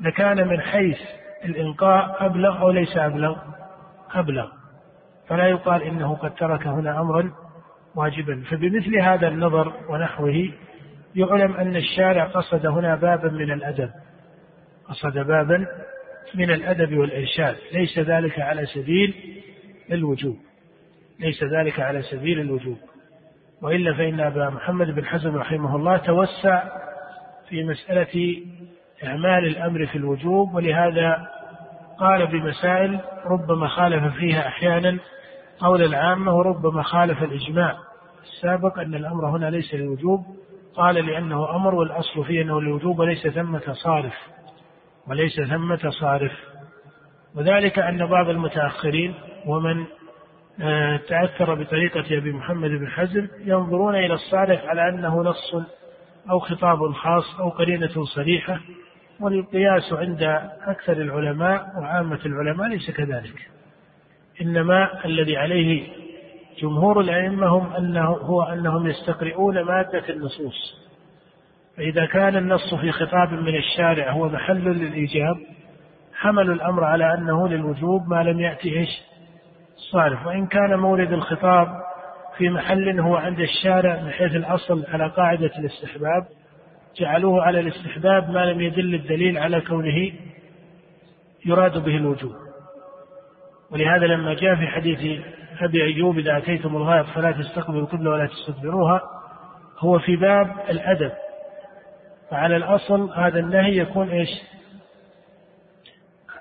لكان من حيث الإلقاء أبلغ أو ليس أبلغ؟ أبلغ فلا يقال إنه قد ترك هنا أمرا واجبا فبمثل هذا النظر ونحوه يعلم أن الشارع قصد هنا بابا من الأدب قصد بابا من الأدب والإرشاد. ليس ذلك على سبيل الوجوب. ليس ذلك على سبيل الوجوب. وإلا فإن أبا محمد بن حزم رحمه الله توسع في مسألة إعمال الأمر في الوجوب ولهذا قال بمسائل ربما خالف فيها أحيانا قول العامة وربما خالف الإجماع. السابق أن الأمر هنا ليس للوجوب قال لأنه أمر والأصل فيه أنه للوجوب وليس ثمة صارف. وليس ثمة صارف وذلك أن بعض المتأخرين ومن آه، تأثر بطريقة أبي محمد بن حزم ينظرون إلى الصارف على أنه نص أو خطاب خاص أو قرينة صريحة والقياس عند أكثر العلماء وعامة العلماء ليس كذلك. إنما الذي عليه جمهور الأئمة هم أنه هو أنهم يستقرئون مادة النصوص. فإذا كان النص في خطاب من الشارع هو محل للإيجاب حملوا الأمر على أنه للوجوب ما لم يأتي إيش؟ صارف. وإن كان مورد الخطاب في محل هو عند الشارع من حيث الأصل على قاعدة الاستحباب جعلوه على الاستحباب ما لم يدل الدليل على كونه يراد به الوجوب. ولهذا لما جاء في حديث أبي أيوب إذا أتيتم الغائط فلا تستقبلوا القبلة ولا تستدبروها. هو في باب الأدب. فعلى الأصل هذا النهي يكون إيش؟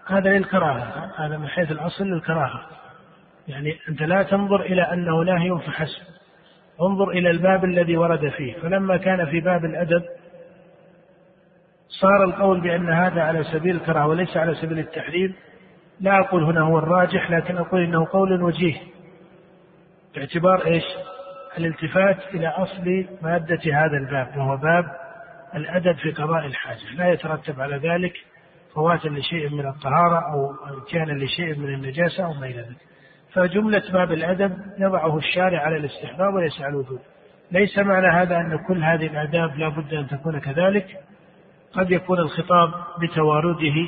هذا للكراهة هذا من حيث الأصل للكراهة. يعني أنت لا تنظر إلى أنه نهي فحسب. انظر إلى الباب الذي ورد فيه. فلما كان في باب الأدب صار القول بأن هذا على سبيل الكراهة وليس على سبيل التحريم لا أقول هنا هو الراجح لكن أقول إنه قول وجيه. باعتبار إيش؟ الالتفات إلى أصل مادة هذا الباب وهو باب الأدب في قضاء الحاجة لا يترتب على ذلك فواتا لشيء من الطهارة أو كان لشيء من النجاسة أو ما إلى ذلك. فجملة باب الأدب يضعه الشارع على الاستحباب وليس على الوجوب ليس معنى هذا أن كل هذه الآداب لا بد أن تكون كذلك؟ قد يكون الخطاب بتوارده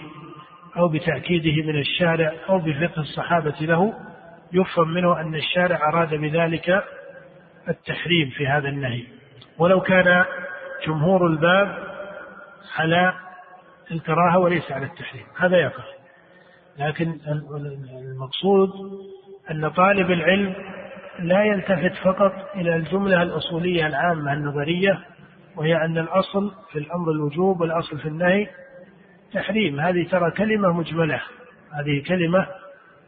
أو بتأكيده من الشارع أو بفقه الصحابة له يفهم منه أن الشارع أراد بذلك التحريم في هذا النهي. ولو كان جمهور الباب على الكراهة وليس على التحريم. هذا يقع. لكن المقصود أن طالب العلم لا يلتفت فقط إلى الجملة الأصولية العامة النظرية وهي أن الأصل في الأمر الوجوب والأصل في النهي تحريم. هذه ترى كلمة مجملة. هذه كلمة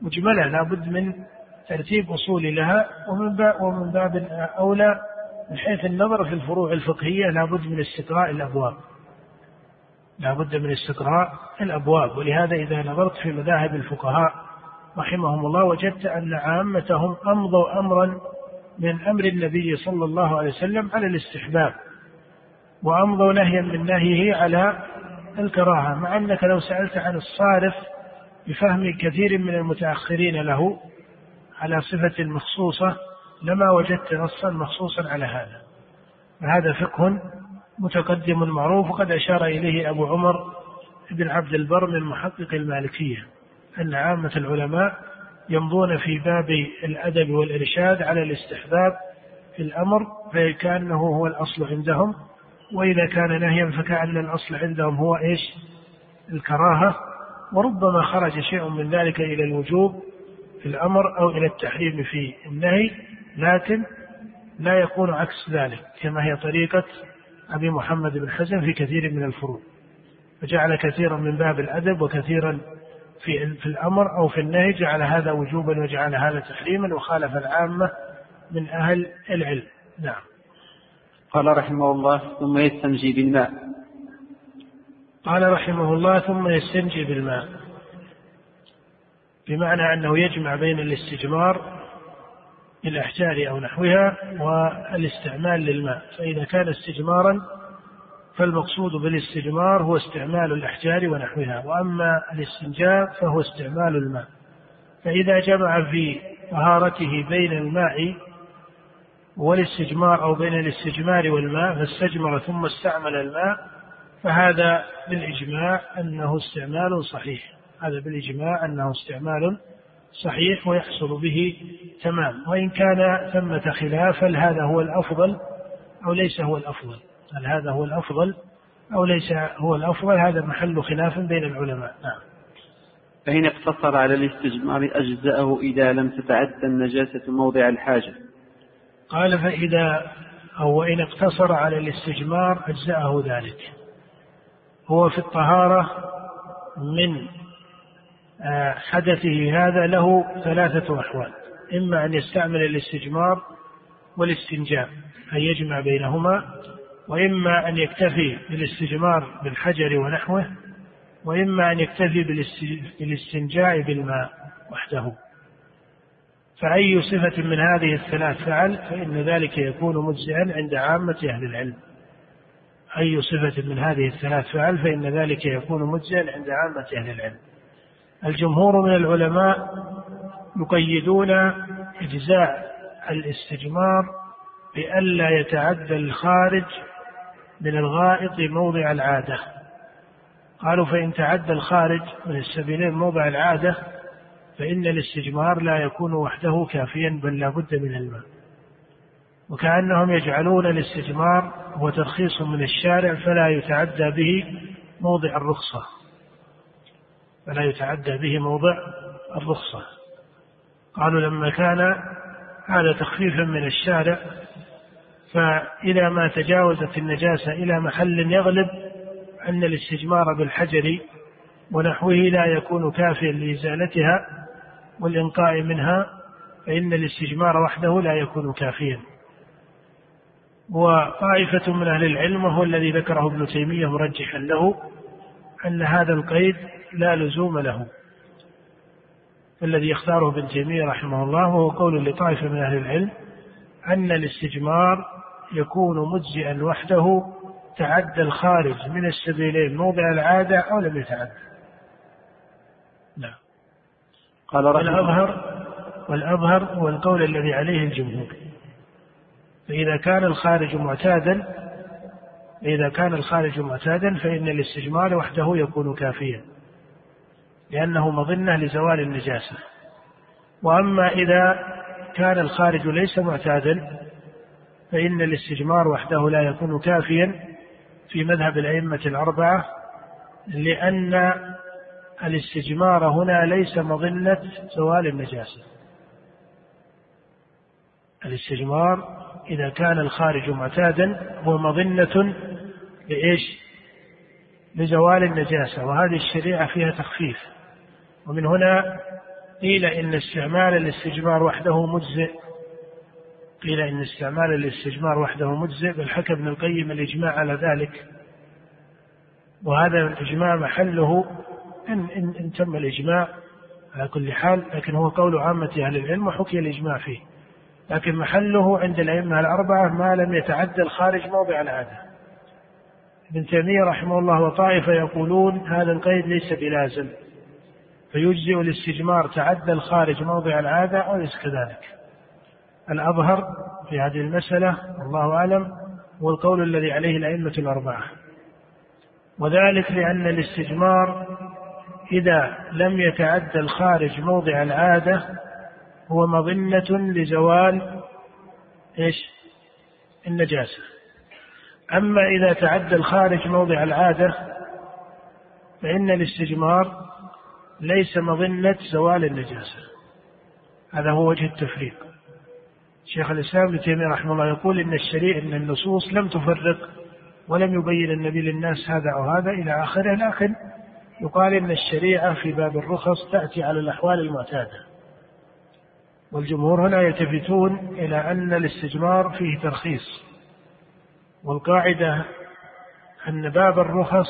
مجملة لا بد من ترتيب أصولي لها ومن باب, ومن باب أولى من حيث النظر في الفروع الفقهية لا بد من استقراء الأبواب. لا بد من استقراء الأبواب. ولهذا إذا نظرت في مذاهب الفقهاء رحمهم الله وجدت أن عامتهم أمضوا أمرا من أمر النبي صلى الله عليه وسلم على الاستحباب وأمضوا نهيا من نهيه على الكراهة مع أنك لو سألت عن الصارف بفهم كثير من المتأخرين له على صفة مخصوصة لما وجدت نصا مخصوصا على هذا. فهذا فقه متقدم معروف وقد أشار إليه أبو عمر بن عبد البر من محقق المالكية أن عامة العلماء يمضون في باب الأدب والإرشاد على الاستحباب في الأمر فكأنه هو الأصل عندهم وإذا كان نهيا فكأن الأصل عندهم هو إيش؟ الكراهة وربما خرج شيء من ذلك إلى الوجوب في الأمر أو إلى التحريم في النهي. لكن لا يكون عكس ذلك كما هي طريقة أبي محمد بن حزم في كثير من الفروع. فجعل كثيرا من باب الأدب وكثيرا في في الأمر أو في النهي جعل هذا وجوبا وجعل هذا تحريما وخالف العامة من أهل العلم. نعم. قال رحمه الله ثم يستنجي بالماء. قال رحمه الله ثم يستنجي بالماء. بمعنى أنه يجمع بين الاستجمار للأحجار أو نحوها والاستعمال للماء. فإذا كان استجمارا فالمقصود بالاستجمار هو استعمال الأحجار ونحوها وأما الاستنجاء فهو استعمال الماء. فإذا جمع في طهارته بين الماء والاستجمار أو بين الاستجمار والماء فاستجمر ثم استعمل الماء فهذا بالإجماع أنه استعمال صحيح. هذا بالإجماع أنه استعمال صحيح ويحصل به تمام. وإن كان ثمة خلاف هل هذا هو الأفضل أو ليس هو الأفضل؟ هل هذا هو الأفضل أو ليس هو الأفضل؟ هذا محل خلاف بين العلماء. نعم. فإن اقتصر على الاستجمار أجزأه إذا لم تتعدى النجاسة موضع الحاجة. قال فإذا أو وإن اقتصر على الاستجمار أجزأه ذلك. هو في الطهارة من حدثه هذا له ثلاثة أحوال. إما أن يستعمل الاستجمار والاستنجاء أن يجمع بينهما وإما أن يكتفي بالاستجمار بالحجر ونحوه وإما أن يكتفي بالاستنجاء بالماء وحده. فأي صفة من هذه الثلاث فعل فإن ذلك يكون مجزئا عند عامة أهل العلم. أي صفة من هذه الثلاث فعل فإن ذلك يكون مجزئا عند عامة أهل العلم. الجمهور من العلماء يقيدون إجزاء الاستجمار بألا يتعدى الخارج من الغائط موضع العادة. قالوا فإن تعدى الخارج من السبيلين موضع العادة فإن الاستجمار لا يكون وحده كافيا بل لا بد من الماء. وكأنهم يجعلون الاستجمار هو ترخيص من الشارع فلا يتعدى به موضع الرخصة. فلا يتعدى به موضع الرخصة. قالوا لما كان هذا تخفيفا من الشارع فإذا ما تجاوزت النجاسة إلى محل يغلب أن الاستجمار بالحجر ونحوه لا يكون كافيا لإزالتها والإنقاء منها فإن الاستجمار وحده لا يكون كافيا. وطائفة من أهل العلم وهو الذي ذكره ابن تيمية مرجحا له أن هذا القيد لا لزوم له. الذي يختاره ابن تيمية رحمه الله وهو قول لطائفة من أهل العلم أن الاستجمار يكون مجزئا وحده تعدى الخارج من السبيلين موضع العادة أو لم يتعدى نعم. قال والأظهر والأظهر هو القول الذي عليه الجمهور. فإذا كان الخارج معتادا إذا كان الخارج معتادا فإن الاستجمار وحده يكون كافيا لأنه مظنة لزوال النجاسة. وأما إذا كان الخارج ليس معتادا فإن الاستجمار وحده لا يكون كافيا في مذهب الأئمة الأربعة لأن الاستجمار هنا ليس مظنة زوال النجاسة. الاستجمار إذا كان الخارج معتادا هو مظنة لإيش؟ لزوال النجاسة وهذه الشريعة فيها تخفيف. ومن هنا قيل إن استعمال الاستجمار وحده مجزئ. قيل إن استعمال الاستجمار وحده مجزئ بل حكى ابن القيم الإجماع على ذلك. وهذا الإجماع محله إن, إن, إن تم الإجماع على كل حال لكن هو قول عامة أهل العلم وحكي الإجماع فيه. لكن محله عند الأئمة الأربعة ما لم يتعدى الخارج موضع العادة. ابن تيمية رحمه الله وطائفة يقولون هذا القيد ليس بلازم فيجزئ الاستجمار تعدى الخارج موضع العادة أو ليس كذلك الأظهر في هذه المسألة والله أعلم هو القول الذي عليه الأئمة الأربعة وذلك لأن الاستجمار إذا لم يتعدى الخارج موضع العادة هو مظنة لزوال إيش؟ النجاسة. أما إذا تعدى الخارج موضع العادة فإن الاستجمار ليس مظنة زوال النجاسة. هذا هو وجه التفريق. شيخ الإسلام ابن تيمية رحمه الله يقول إن الشريعة إن النصوص لم تفرق ولم يبين النبي للناس هذا أو هذا إلى آخره لكن يقال إن الشريعة في باب الرخص تأتي على الأحوال المعتادة والجمهور هنا يلتفتون إلى أن الاستجمار فيه ترخيص والقاعدة أن باب الرخص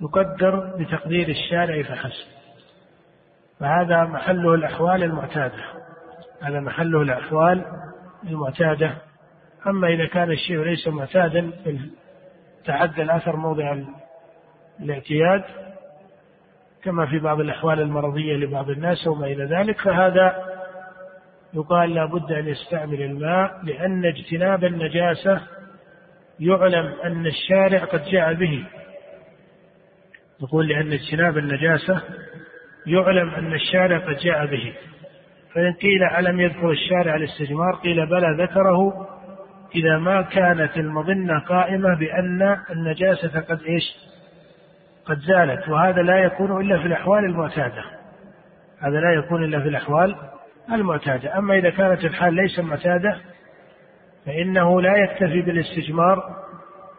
يقدر بتقدير الشارع فحسب. فهذا محله الأحوال المعتادة. هذا محله الأحوال المعتادة. أما إذا كان الشيء ليس معتادا تعدى الأثر موضع الاعتياد كما في بعض الأحوال المرضية لبعض الناس وما إلى ذلك فهذا يقال لا بد أن يستعمل الماء لأن اجتناب النجاسة يعلم أن الشارع قد جاء به. يقول لأن اجتناب النجاسة يعلم أن الشارع قد جاء به. فإن قيل ألم يذكر الشارع الاستجمار قيل بلى ذكره إذا ما كانت المظنة قائمة بأن النجاسة قد إيش؟ قد زالت. وهذا لا يكون إلا في الأحوال المعتادة. هذا لا يكون إلا في الأحوال المعتادة. أما إذا كانت الحال ليس معتادة فإنه لا يكتفي بالاستجمار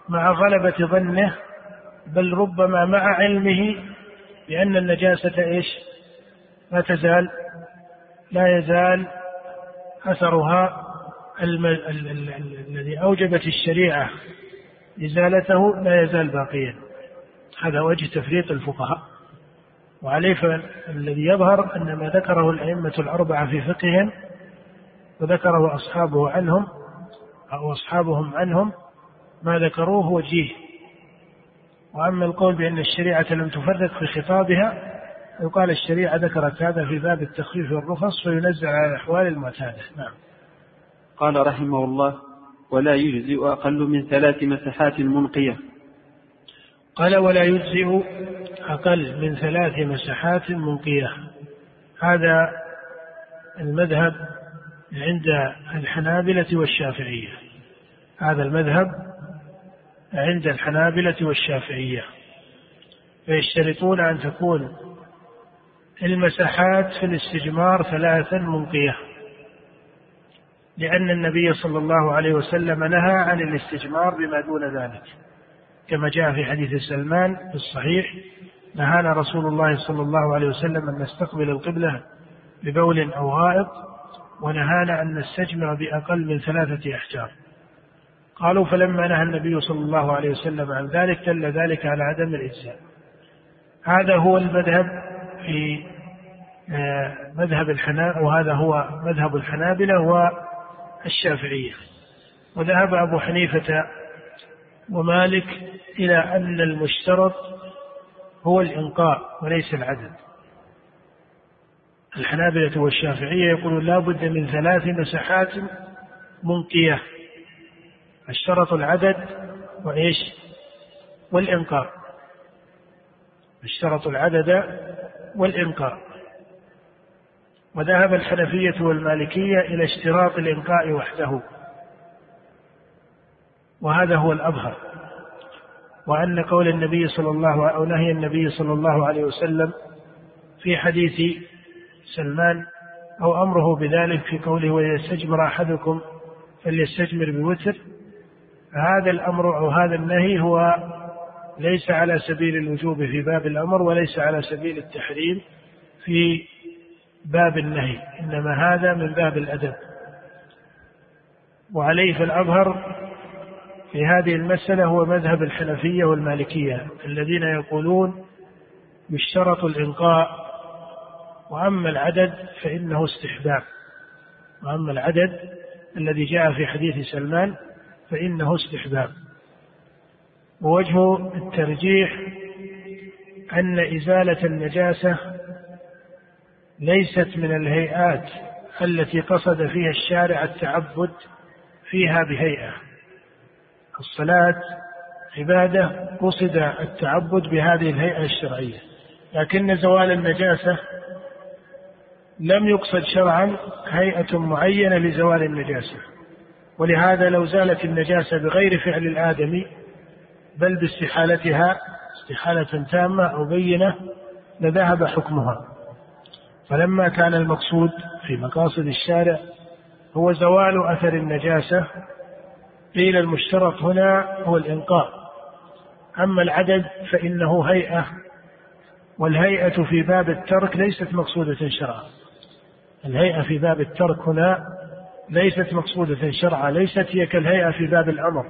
مع غلبة ظنه بل ربما مع علمه بأن النجاسة إيش؟ لا تزال لا يزال أثرها الذي أوجبت الشريعة إزالته لا يزال باقيا. هذا وجه تفريق الفقهاء. وعليه فالذي يظهر أن ما ذكره الأئمة الأربعة في فقههم وذكره أصحابه عنهم أو أصحابهم عنهم ما ذكروه وجيه. وأما القول بأن الشريعة لم تفرق في خطابها يقال الشريعة ذكرت هذا في باب التخفيف والرخص فينزل على الأحوال المعتادة. نعم. قال رحمه الله ولا يجزئ أقل من ثلاث مسحات منقية. قال ولا يجزئ أقل من ثلاث مسحات منقية. هذا المذهب عند الحنابلة والشافعية. هذا المذهب عند الحنابلة والشافعية. فيشترطون أن تكون المساحات في الاستجمار ثلاثا منقية لأن النبي صلى الله عليه وسلم نهى عن الاستجمار بما دون ذلك. كما جاء في حديث سلمان في الصحيح نهانا رسول الله صلى الله عليه وسلم أن نستقبل القبلة ببول أو غائط ونهانا أن نستجمع بأقل من ثلاثة أحجار. قالوا فلما نهى النبي صلى الله عليه وسلم عن ذلك دل ذلك على عدم الإجزاء. هذا هو المذهب في آه، مذهب الحنابلة وهذا هو مذهب الحنابلة والشافعية. وذهب أبو حنيفة ومالك إلى أن المشترط هو الإنقاء وليس العدد. الحنابلة والشافعية يقولون لا بد من ثلاث مساحات منقية. اشترطوا العدد وإيش؟ والإنقاء اشترطوا العدد والإنقاء وذهب الحنفية والمالكية إلى اشتراط الإنقاء وحده. وهذا هو الأظهر. وأن قول النبي صلى الله أو نهي النبي صلى الله عليه وسلم في حديث سلمان أو أمره بذلك في قوله ويستجمر أحدكم فليستجمر بوتر فهذا الأمر أو هذا النهي هو ليس على سبيل الوجوب في باب الأمر وليس على سبيل التحريم في باب النهي إنما هذا من باب الأدب. وعليه فالأظهر في هذه المسألة هو مذهب الحنفية والمالكية الذين يقولون يشترط الإنقاء وأما العدد فإنه استحباب. وأما العدد الذي جاء في حديث سلمان فإنه استحباب. ووجه الترجيح أن إزالة النجاسة ليست من الهيئات التي قصد فيها الشارع التعبد فيها بهيئة. الصلاة عبادة قصد التعبد بهذه الهيئة الشرعية. لكن زوال النجاسة لم يقصد شرعا هيئة معينة لزوال النجاسة. ولهذا لو زالت النجاسة بغير فعل الآدمي بل باستحالتها استحالة تامة أو بينة لذهب حكمها. فلما كان المقصود في مقاصد الشارع هو زوال أثر النجاسة قيل المشترط هنا هو الإنقاء أما العدد فإنه هيئة والهيئة في باب الترك ليست مقصودة شرعا. الهيئة في باب الترك هنا ليست مقصودة شرعا ليست هي كالهيئة في باب الأمر.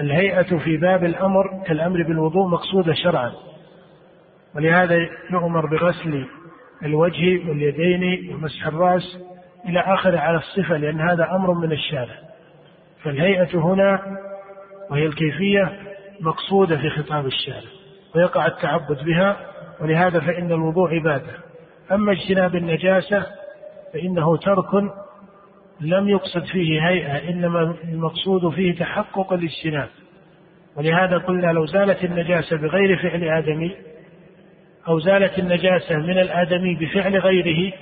الهيئة في باب الأمر كالأمر بالوضوء مقصودة شرعا. ولهذا يؤمر بغسل الوجه واليدين ومسح الرأس إلى آخره على الصفة لأن هذا أمر من الشارع. فالهيئة هنا وهي الكيفية مقصودة في خطاب الشارع ويقع التعبد بها ولهذا فإن الوضوء عبادة. أما اجتناب النجاسة فإنه ترك لم يقصد فيه هيئة إنما المقصود فيه تحقق الاجتناب. ولهذا قلنا لو زالت النجاسة بغير فعل آدمي أو زالت النجاسة من الآدمي بفعل غيره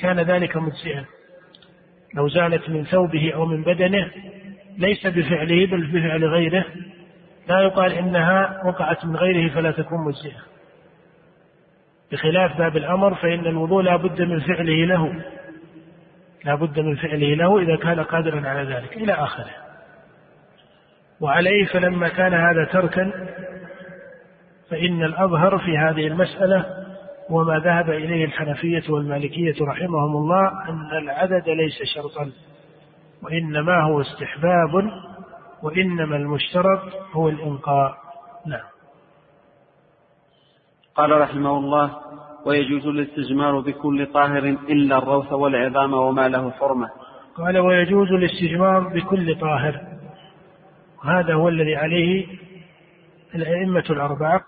كان ذلك مجزئا. لو زالت من ثوبه أو من بدنه ليس بفعله بل بفعل غيره. لا يقال إنها وقعت من غيره فلا تكون مجزئة. بخلاف باب الأمر فإن الوضوء لا بد من فعله له. لا بد من فعله له إذا كان قادرا على ذلك إلى آخره. وعليه فلما كان هذا تركا فإن الأظهر في هذه المسألة وما ذهب إليه الحنفية والمالكية رحمهم الله أن العدد ليس شرطا وإنما هو استحباب وإنما المشترط هو الإنقاء. نعم. قال رحمه الله ويجوز الاستجمار بكل طاهر إلا الروث والعظام وما له حرمة. قال ويجوز الاستجمار بكل طاهر. هذا هو الذي عليه الأئمة الأربعة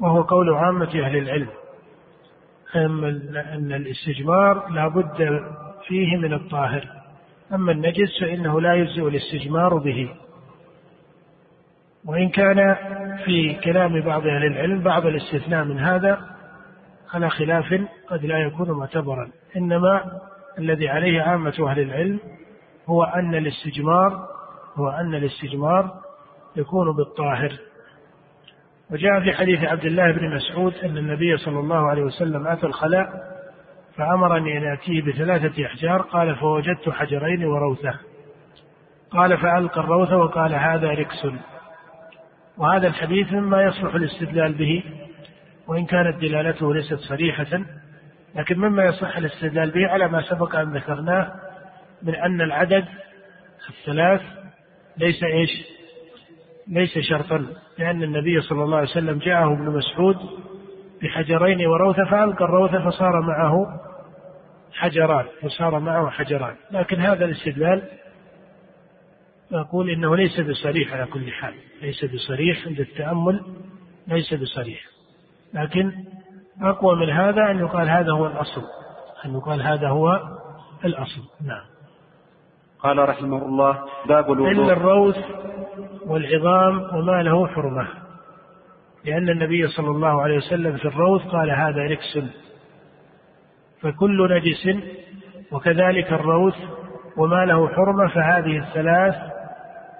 وهو قول عامة أهل العلم. أن الاستجمار لا بد فيه من الطاهر. أما النجس فإنه لا يجزئ الاستجمار به. وإن كان في كلام بعض أهل العلم بعض الاستثناء من هذا على خلاف قد لا يكون معتبرا. إنما الذي عليه عامة أهل العلم هو أن الاستجمار هو أن الاستجمار يكون بالطاهر. وجاء في حديث عبد الله بن مسعود أن النبي صلى الله عليه وسلم أتى الخلاء فأمرني أن آتيه بثلاثة أحجار قال فوجدت حجرين وروثة. قال فألقى الروثة وقال هذا ركس. وهذا الحديث مما يصلح الاستدلال به وإن كانت دلالته ليست صريحة لكن مما يصح الاستدلال به على ما سبق أن ذكرناه من أن العدد الثلاث ليس إيش؟ ليس شرطا لأن النبي صلى الله عليه وسلم جاءه ابن مسعود بحجرين وروثة فألقى الروثة فصار معه حجران فصار معه حجران. لكن هذا الاستدلال نقول إنه ليس بصريح على كل حال. ليس بصريح عند التأمل ليس بصريح. لكن أقوى من هذا أن يقال هذا هو الأصل. أن يقال هذا هو الأصل. نعم. قال رحمه الله باب الوضوء. إلا الروث والعظام وما له حرمة. لأن النبي صلى الله عليه وسلم في الروث قال هذا ركس. فكل نجس وكذلك الروث وما له حرمة فهذه الثلاث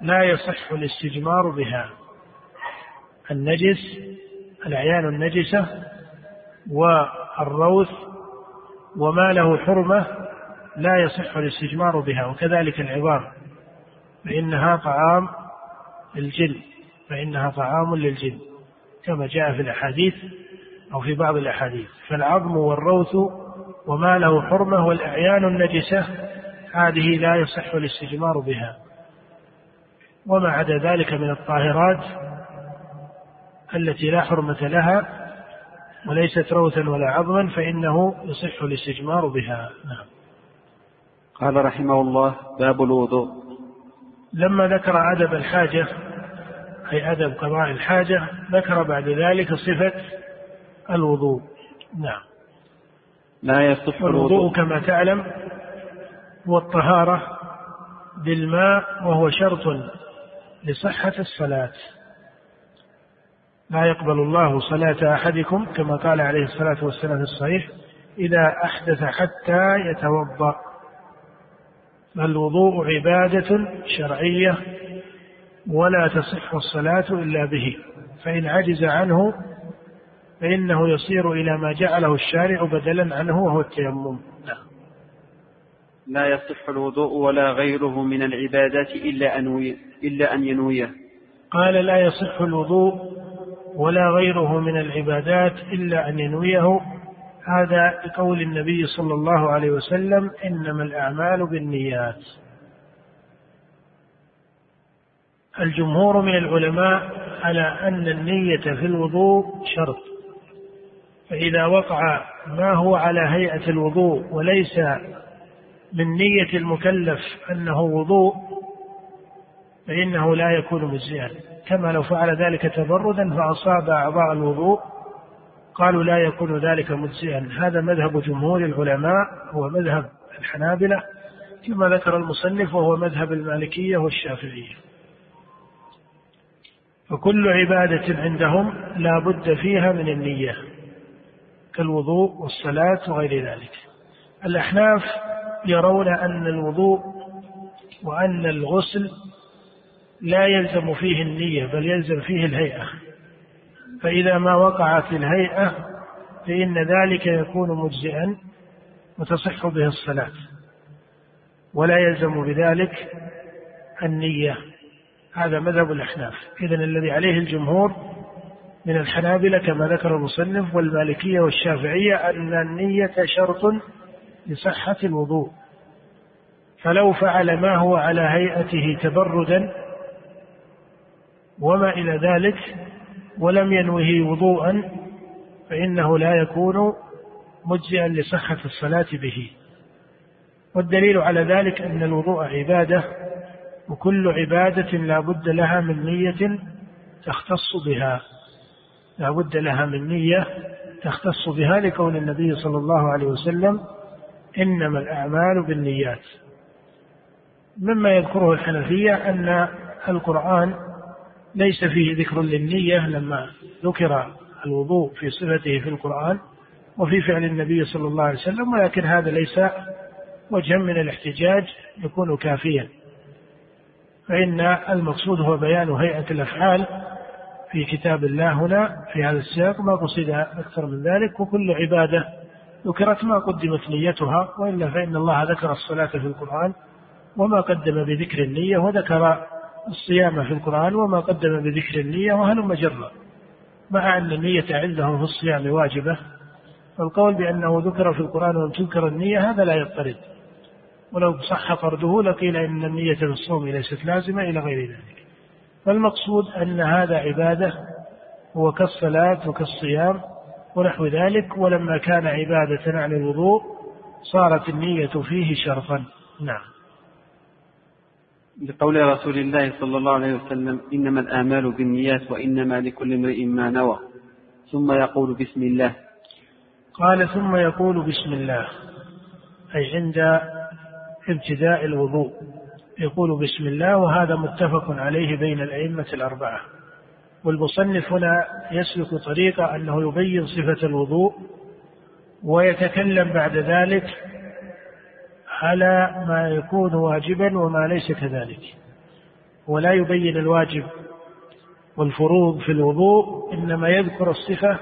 لا يصح الاستجمار بها. النجس الأعيان النجسة والروث وما له حرمة لا يصح الاستجمار بها وكذلك العظام. فإنها طعام الجن فإنها طعام للجن كما جاء في الأحاديث أو في بعض الأحاديث. فالعظم والروث وما له حرمة والأعيان النجسة هذه لا يصح الاستجمار بها. وما عدا ذلك من الطاهرات التي لا حرمة لها وليست روثا ولا عظما فإنه يصح الاستجمار بها. نعم. قال رحمه الله باب الوضوء. لما ذكر أدب الحاجة أي أدب قضاء الحاجة ذكر بعد ذلك صفة الوضوء. نعم. لا يصح الوضوء. كما تعلم هو الطهارة بالماء وهو شرط لصحة الصلاة لا يقبل الله صلاة أحدكم كما قال عليه الصلاة والسلام في الصحيح إذا أحدث حتى يتوضأ الوضوء عبادة شرعية ولا تصح الصلاة إلا به فإن عجز عنه فإنه يصير إلى ما جعله الشارع بدلا عنه وهو التيمم. لا يصح الوضوء ولا غيره من العبادات إلا أن إلا أن ينويه. قال لا يصح الوضوء ولا غيره من العبادات إلا أن ينويه. هذا بقول النبي صلى الله عليه وسلم إنما الأعمال بالنيات. الجمهور من العلماء على أن النية في الوضوء شرط. فإذا وقع ما هو على هيئة الوضوء وليس من نية المكلف أنه وضوء فإنه لا يكون مجزئا كما لو فعل ذلك تبردا فأصاب أعضاء الوضوء قالوا لا يكون ذلك مجزئا. هذا مذهب جمهور العلماء هو مذهب الحنابلة كما ذكر المصنف وهو مذهب المالكية والشافعية. فكل عبادة عندهم لا بد فيها من النية كالوضوء والصلاة وغير ذلك. الأحناف يرون أن الوضوء وأن الغسل لا يلزم فيه النية بل يلزم فيه الهيئة. فإذا ما وقعت الهيئة فإن ذلك يكون مجزئا وتصح به الصلاة. ولا يلزم بذلك النية. هذا مذهب الأحناف. إذا الذي عليه الجمهور من الحنابلة كما ذكر المصنف والمالكية والشافعية أن النية شرط لصحة الوضوء. فلو فعل ما هو على هيئته تبردا وما إلى ذلك ولم ينوه وضوءا فإنه لا يكون مجزئا لصحة الصلاة به. والدليل على ذلك أن الوضوء عبادة وكل عبادة لا بد لها من نية تختص بها. لا بد لها من نية تختص بها لقول النبي صلى الله عليه وسلم إنما الأعمال بالنيات. مما يذكره الحنفية أن القرآن ليس فيه ذكر للنية لما ذكر الوضوء في صفته في القرآن وفي فعل النبي صلى الله عليه وسلم ولكن هذا ليس وجها من الاحتجاج يكون كافيا. فإن المقصود هو بيان هيئة الأفعال في كتاب الله هنا في هذا السياق ما قصد أكثر من ذلك وكل عبادة ذكرت ما قدمت نيتها وإلا فإن الله ذكر الصلاة في القرآن وما قدم بذكر النية وذكر الصيام في القرآن وما قدم بذكر النية وهلم جرا مع أن النية عندهم في الصيام واجبة فالقول بأنه ذكر في القرآن ولم تذكر النية هذا لا يضطرد ولو صح طرده لقيل إن النية في الصوم ليست لازمة إلى غير ذلك. فالمقصود أن هذا عبادة هو كالصلاة وكالصيام ونحو ذلك ولما كان عبادة عن الوضوء صارت النية فيه شرطا نعم. لقول رسول الله صلى الله عليه وسلم إنما الآمال بالنيات وإنما لكل امرئ ما نوى. ثم يقول بسم الله. قال ثم يقول بسم الله. أي عند ابتداء الوضوء. يقول بسم الله وهذا متفق عليه بين الأئمة الأربعة. والمصنف هنا يسلك طريقة أنه يبين صفة الوضوء ويتكلم بعد ذلك على ما يكون واجبا وما ليس كذلك. ولا يبين الواجب والفروض في الوضوء إنما يذكر الصفة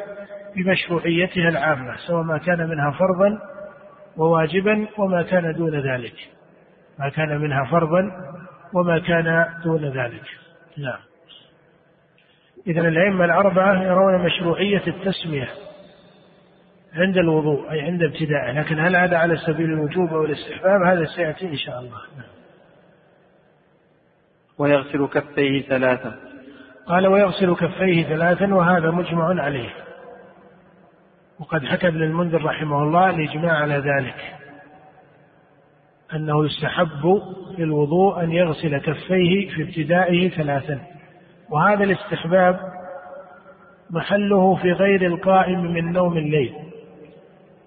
بمشروعيتها العامة سواء ما كان منها فرضا وواجبا وما كان دون ذلك. ما كان منها فرضا وما كان دون ذلك. نعم. إذا الأئمة الأربعة يرون مشروعية التسمية عند الوضوء أي عند ابتدائه لكن هل هذا على سبيل الوجوب أو الاستحباب؟ هذا سيأتي إن شاء الله. نعم. ويغسل كفيه ثلاثا قال ويغسل كفيه ثلاثا وهذا مجمع عليه. وقد حكى ابن المنذر رحمه الله الإجماع على ذلك. أنه يستحب في الوضوء أن يغسل كفيه في ابتدائه ثلاثا. وهذا الاستحباب محله في غير القائم من نوم الليل.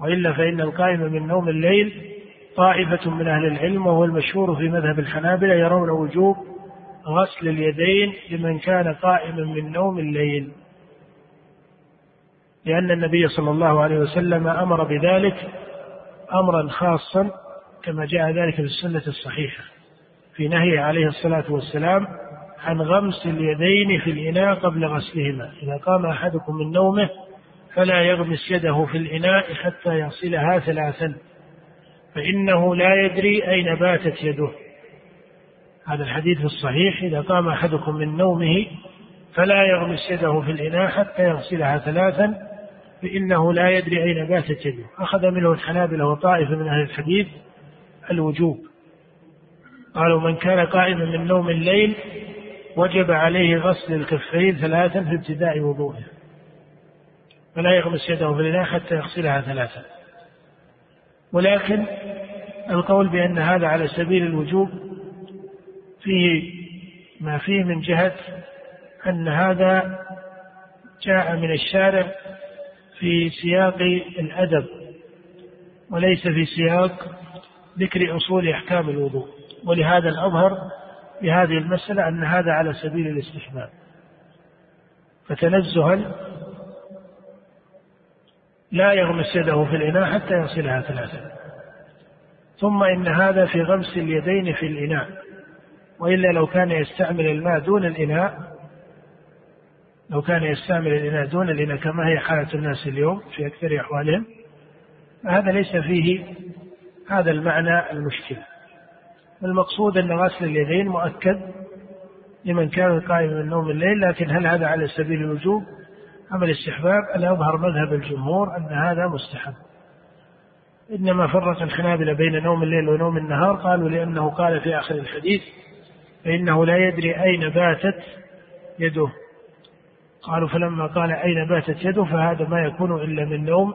وإلا فإن القائم من نوم الليل طائفة من أهل العلم وهو المشهور في مذهب الحنابلة يرون وجوب غسل اليدين لمن كان قائما من نوم الليل. لأن النبي صلى الله عليه وسلم أمر بذلك أمرا خاصا كما جاء ذلك في السنة الصحيحة في نهيه عليه الصلاة والسلام عن غمس اليدين في الإناء قبل غسلهما. إذا قام أحدكم من نومه فلا يغمس يده في الإناء حتى يغسلها ثلاثا. فإنه لا يدري أين باتت يده. هذا الحديث في الصحيح. إذا قام أحدكم من نومه فلا يغمس يده في الإناء حتى يغسلها ثلاثا. فإنه لا يدري أين باتت يده. أخذ منه الحنابلة وطائفة من أهل الحديث الوجوب. قالوا من كان قائما من نوم الليل وجب عليه غسل الكفين ثلاثا في ابتداء وضوءه فلا يغمس يده في الإناء حتى يغسلها ثلاثا. ولكن القول بأن هذا على سبيل الوجوب فيه ما فيه من جهة أن هذا جاء من الشارع في سياق الأدب وليس في سياق ذكر أصول أحكام الوضوء. ولهذا الأظهر في هذه المسألة أن هذا على سبيل الاستحباب. فتنزها لا يغمس يده في الإناء حتى يغسلها ثلاثا ثم إن هذا في غمس اليدين في الإناء. وإلا لو كان يستعمل الماء دون الإناء لو كان يستعمل الإناء دون الإناء كما هي حالة الناس اليوم في أكثر أحوالهم فهذا ليس فيه هذا المعنى المشكلة. المقصود أن غسل اليدين مؤكد لمن كان قائما من نوم الليل لكن هل هذا على سبيل الوجوب؟ أم الاستحباب؟ ألا يظهر مذهب الجمهور أن هذا مستحب. إنما فرق الحنابلة بين نوم الليل ونوم النهار. قالوا لأنه قال في آخر الحديث فإنه لا يدري أين باتت يده. قالوا فلما قال أين باتت يده فهذا ما يكون إلا من نوم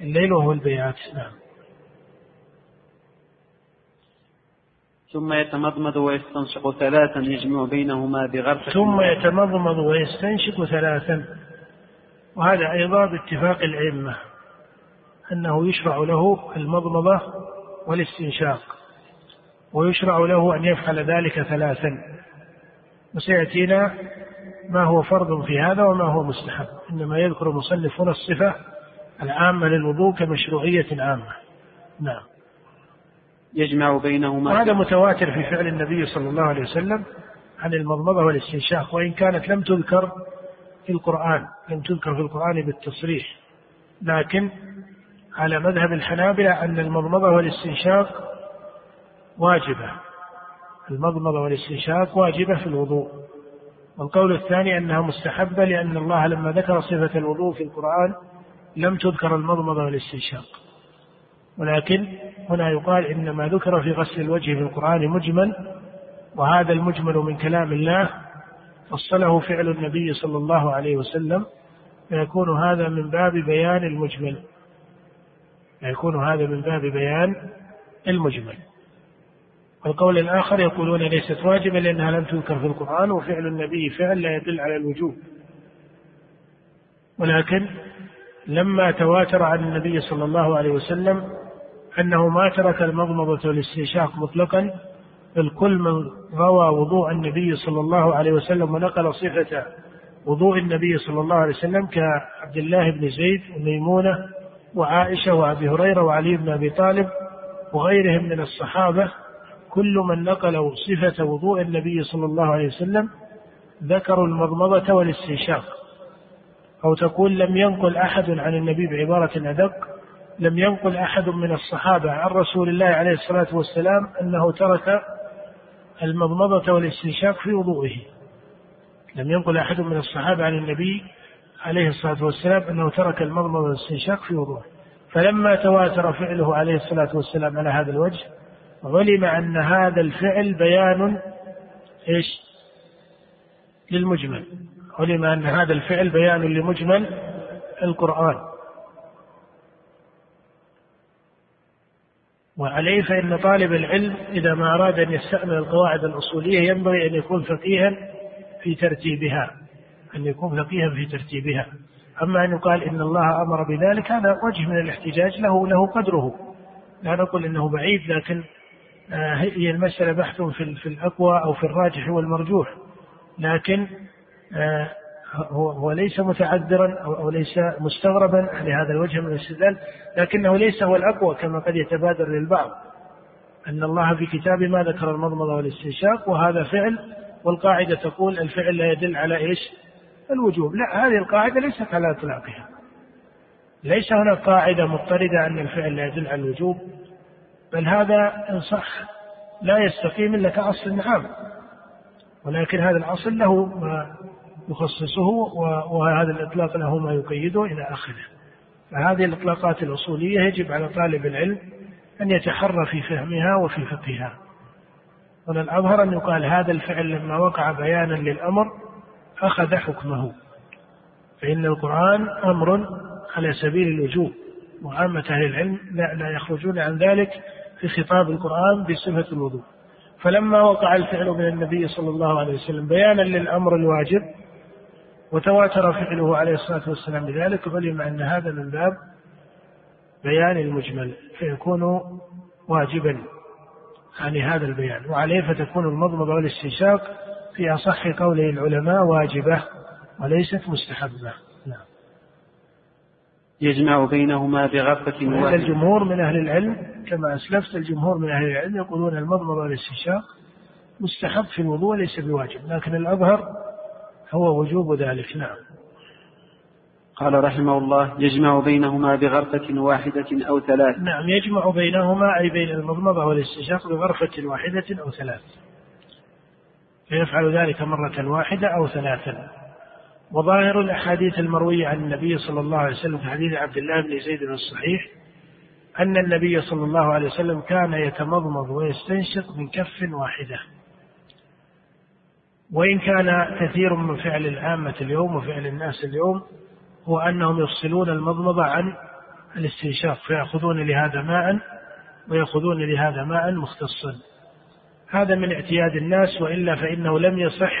الليل وهو البيات نعم. ثم يتمضمض ويستنشق ثلاثا يجمع بينهما بغرفة. ثم يتمضمض ويستنشق ثلاثا. وهذا أيضا باتفاق الأئمة أنه يشرع له المضمضة والاستنشاق ويشرع له أن يفعل ذلك ثلاثا. وسيأتينا ما هو فرض في هذا وما هو مستحب. إنما يذكر المصنف هنا الصفة العامة للوضوء كمشروعية عامة. نعم. يجمع بينهما. وهذا متواتر في فعل النبي صلى الله عليه وسلم عن المضمضة والاستنشاق وإن كانت لم تذكر في القرآن لم تذكر في القرآن بالتصريح. لكن على مذهب الحنابلة أن المضمضة والاستنشاق واجبة. المضمضة والاستنشاق واجبة في الوضوء. والقول الثاني أنها مستحبة لأن الله لما ذكر صفة الوضوء في القرآن لم تذكر المضمضة والاستنشاق. ولكن هنا يقال إن ما ذكر في غسل الوجه في القرآن مجمل وهذا المجمل من كلام الله فصله فعل النبي صلى الله عليه وسلم فيكون هذا من باب بيان المجمل. فيكون هذا من باب بيان المجمل. والقول الآخر يقولون ليست واجبة لأنها لم تذكر في القرآن وفعل النبي فعل لا يدل على الوجوب. ولكن لما تواتر عن النبي صلى الله عليه وسلم أنه ما ترك المضمضة والاستنشاق مطلقا بل كل من روى وضوء النبي صلى الله عليه وسلم ونقل صفة وضوء النبي صلى الله عليه وسلم كعبد الله بن زيد وميمونة وعائشة وأبي هريرة وعلي بن أبي طالب وغيرهم من الصحابة كل من نقلوا صفة وضوء النبي صلى الله عليه وسلم ذكروا المضمضة والاستنشاق. أو تقول لم ينقل أحد عن النبي بعبارة أدق لم ينقل أحد من الصحابة عن رسول الله عليه الصلاة والسلام أنه ترك المضمضة والاستنشاق في وضوئه. لم ينقل أحد من الصحابة عن النبي عليه الصلاة والسلام أنه ترك المضمضة والاستنشاق في وضوءه فلما تواتر فعله عليه الصلاة والسلام على هذا الوجه علم أن هذا الفعل بيان إيش؟ للمجمل. علم أن هذا الفعل بيان لمجمل القرآن. وعليه فإن طالب العلم إذا ما أراد أن يستعمل القواعد الأصولية ينبغي أن يكون فقيها في ترتيبها أن يكون فقيها في ترتيبها. أما أن يقال إن الله أمر بذلك هذا وجه من الاحتجاج له له قدره. لا نقول إنه بعيد لكن آه، هي المسألة بحث في الأقوى أو في الراجح والمرجوح. لكن آه، هو ليس متعذرا أو ليس مستغربا لهذا الوجه من الاستدلال لكنه ليس هو الأقوى كما قد يتبادر للبعض. أن الله في كتابه ما ذكر المضمضة والاستنشاق وهذا فعل والقاعدة تقول الفعل لا يدل على إيش؟ الوجوب. لا هذه القاعدة ليست على إطلاقها. ليس هناك قاعدة مضطردة أن الفعل لا يدل على الوجوب بل هذا إن صح لا يستقيم إلا كأصل عام ولكن هذا الأصل له ما يخصصه وهذا الإطلاق له ما يقيده إلى آخره. فهذه الإطلاقات الأصولية يجب على طالب العلم أن يتحرى في فهمها وفي فقهها. ومن الأظهر أن يقال هذا الفعل لما وقع بيانا للأمر أخذ حكمه. فإن القرآن أمر على سبيل الوجوب وعامة أهل العلم لا, لا يخرجون عن ذلك في خطاب القرآن بصفة الوضوء. فلما وقع الفعل من النبي صلى الله عليه وسلم بيانا للأمر الواجب وتواتر فعله عليه الصلاة والسلام بذلك علم أن هذا من باب بيان المجمل فيكون واجبا عن هذا البيان. وعليه فتكون المضمضة والاستنشاق في أصح قوله العلماء واجبة وليست مستحبة. نعم. يجمع بينهما بغرفة واحدة. الجمهور من أهل العلم كما أسلفت الجمهور من أهل العلم يقولون المضمضة والاستنشاق مستحب في الوضوء وليس بواجب لكن الأظهر هو وجوب ذلك نعم. قال رحمه الله يجمع بينهما بغرفة واحدة أو ثلاث. نعم يجمع بينهما أي بين المضمضة والاستنشاق بغرفة واحدة أو ثلاث. فيفعل ذلك مرة واحدة أو ثلاثا. وظاهر الأحاديث المروية عن النبي صلى الله عليه وسلم في حديث عبد الله بن زيد الصحيح أن النبي صلى الله عليه وسلم كان يتمضمض ويستنشق من كف واحدة. وإن كان كثير من فعل العامة اليوم وفعل الناس اليوم هو أنهم يفصلون المضمضة عن الاستنشاق فيأخذون لهذا ماء ويأخذون لهذا ماء مختصا. هذا من اعتياد الناس وإلا فإنه لم يصح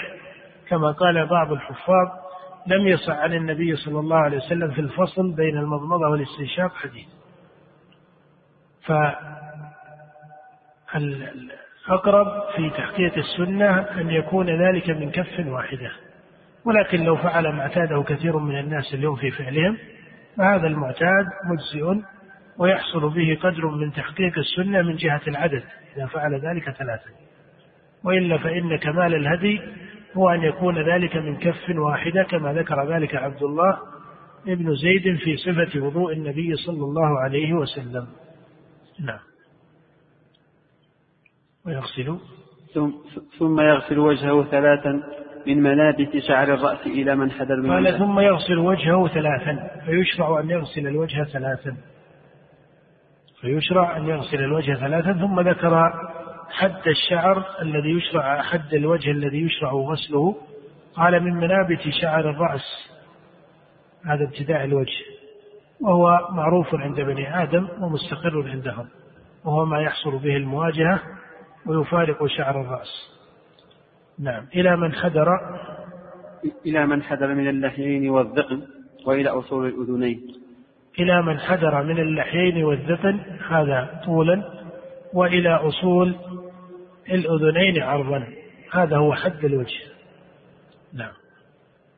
كما قال بعض الحفاظ لم يصح عن النبي صلى الله عليه وسلم في الفصل بين المضمضة والاستنشاق حديث. أقرب في تحقيق السنة أن يكون ذلك من كف واحدة. ولكن لو فعل ما اعتاده كثير من الناس اليوم في فعلهم فهذا المعتاد مجزئ ويحصل به قدر من تحقيق السنة من جهة العدد إذا فعل ذلك ثلاثة. وإلا فإن كمال الهدي هو أن يكون ذلك من كف واحدة كما ذكر ذلك عبد الله ابن زيد في صفة وضوء النبي صلى الله عليه وسلم. نعم. ويغسل ثم يغسل وجهه ثلاثا من ملابس شعر الرأس إلى من حدر من قال ثم يغسل وجهه ثلاثا فيشرع أن يغسل الوجه ثلاثا. فيشرع أن يغسل الوجه ثلاثا ثم ذكر حد الشعر الذي يشرع حد الوجه الذي يشرع غسله. قال من منابت شعر الرأس هذا ابتداء الوجه وهو معروف عند بني آدم ومستقر عندهم وهو ما يحصل به المواجهة. ويفارق شعر الرأس. نعم. إلى من حدر إلى من حدر من اللحيين والذقن وإلى أصول الأذنين. إلى من حدر من اللحيين والذقن هذا طولا وإلى أصول الأذنين عرضا هذا هو حد الوجه. نعم.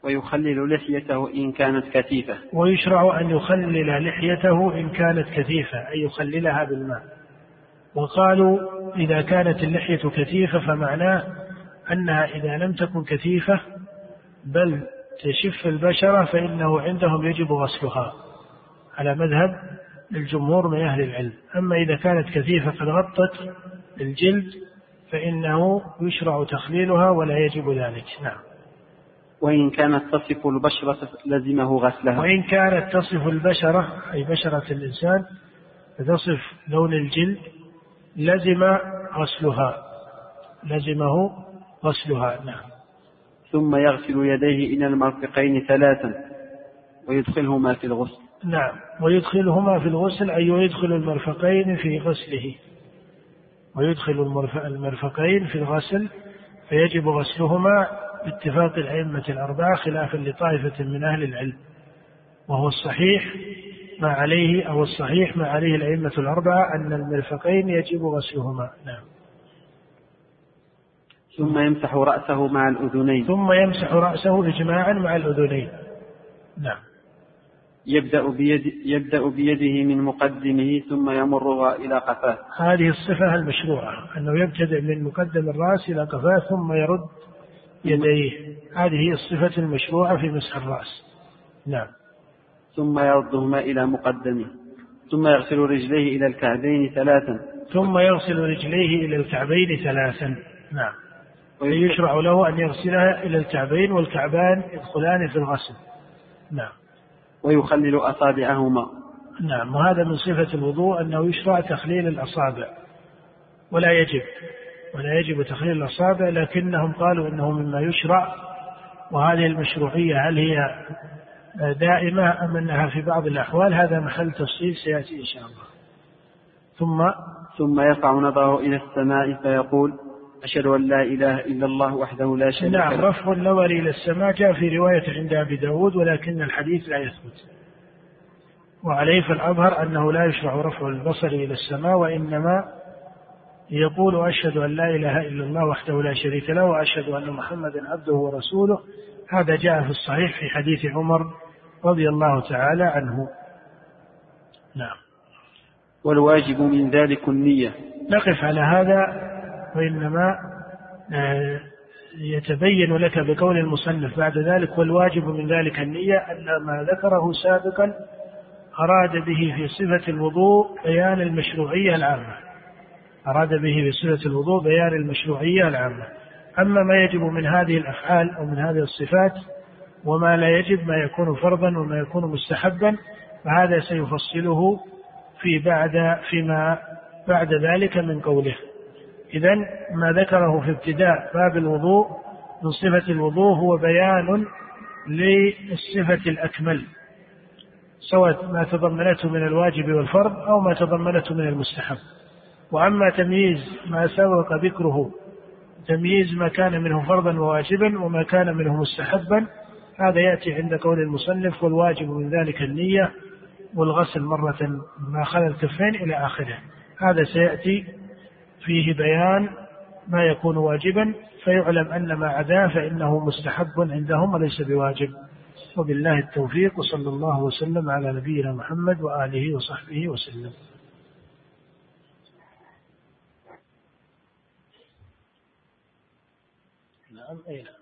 ويخلل لحيته إن كانت كثيفة. ويشرع أن يخلل لحيته إن كانت كثيفة أي يخللها بالماء. وقالوا إذا كانت اللحية كثيفة فمعناه أنها إذا لم تكن كثيفة بل تشف البشرة فإنه عندهم يجب غسلها. على مذهب الجمهور من أهل العلم. أما إذا كانت كثيفة قد غطت الجلد فإنه يشرع تخليلها ولا يجب ذلك. نعم. وإن كانت تصف البشرة لزمه غسلها. وإن كانت تصف البشرة أي بشرة الإنسان تصف لون الجلد لزم غسلها. لزمه غسلها نعم. ثم يغسل يديه إلى المرفقين ثلاثا ويدخلهما في الغسل. نعم. ويدخلهما في الغسل أي يدخل المرفقين في غسله. ويدخل المرفقين في الغسل فيجب غسلهما باتفاق الأئمة الأربعة خلافا لطائفة من أهل العلم. وهو الصحيح ما عليه أو الصحيح ما عليه الأئمة الأربعة أن المرفقين يجب غسلهما. نعم. ثم يمسح رأسه مع الأذنين. ثم يمسح رأسه إجماعا مع الأذنين. نعم. يبدأ, بيد يبدأ بيده من مقدمه ثم يمرها إلى قفاه. هذه الصفة المشروعة أنه يبتدئ من مقدم الرأس إلى قفاه ثم يرد يديه. هذه الصفة المشروعة في مسح الرأس. نعم. ثم يردهما إلى مقدمه ثم يغسل رجليه إلى الكعبين ثلاثا. ثم يغسل رجليه إلى الكعبين ثلاثا. نعم. ويشرع له أن يغسلها إلى الكعبين والكعبان يدخلان في الغسل. نعم. ويخلل أصابعهما. نعم. وهذا من صفة الوضوء أنه يشرع تخليل الأصابع. ولا يجب. ولا يجب تخليل الأصابع لكنهم قالوا أنه مما يشرع. وهذه المشروعية هل هي دائمة أم أنها في بعض الأحوال هذا محل تفصيل سيأتي إن شاء الله. ثم ثم يرفع نظره إلى السماء فيقول أشهد أن لا إله إلا الله وحده لا شريك له. نعم رفع النظر إلى السماء جاء في رواية عند أبي داود ولكن الحديث لا يثبت. وعليه فالأظهر أنه لا يشرع رفع البصر إلى السماء وإنما يقول أشهد أن لا إله إلا الله وحده لا شريك له وأشهد أن محمدا عبده ورسوله. هذا جاء في الصحيح في حديث عمر رضي الله تعالى عنه. نعم. والواجب من ذلك النية. نقف على هذا وإنما آه، يتبين لك بقول المصنف بعد ذلك والواجب من ذلك النية أن ما ذكره سابقا أراد به في صفة الوضوء بيان المشروعية العامة. أراد به في صفة الوضوء بيان المشروعية العامة. أما ما يجب من هذه الأفعال أو من هذه الصفات وما لا يجب ما يكون فرضا وما يكون مستحبا فهذا سيفصله في بعد فيما بعد ذلك من قوله. إذا ما ذكره في ابتداء باب الوضوء من صفة الوضوء هو بيان للصفة الأكمل سواء ما تضمنته من الواجب والفرض أو ما تضمنته من المستحب. وأما تمييز ما سبق ذكره تمييز ما كان منه فرضا وواجبا وما كان منه مستحبا هذا يأتي عند قول المصنف والواجب من ذلك النية والغسل مرة ما خلا الكفين إلى آخره. هذا سيأتي فيه بيان ما يكون واجبا فيعلم أن ما عداه فإنه مستحب عندهم وليس بواجب. وبالله التوفيق وصلى الله وسلم على نبينا محمد وآله وصحبه وسلم. نعم أي نعم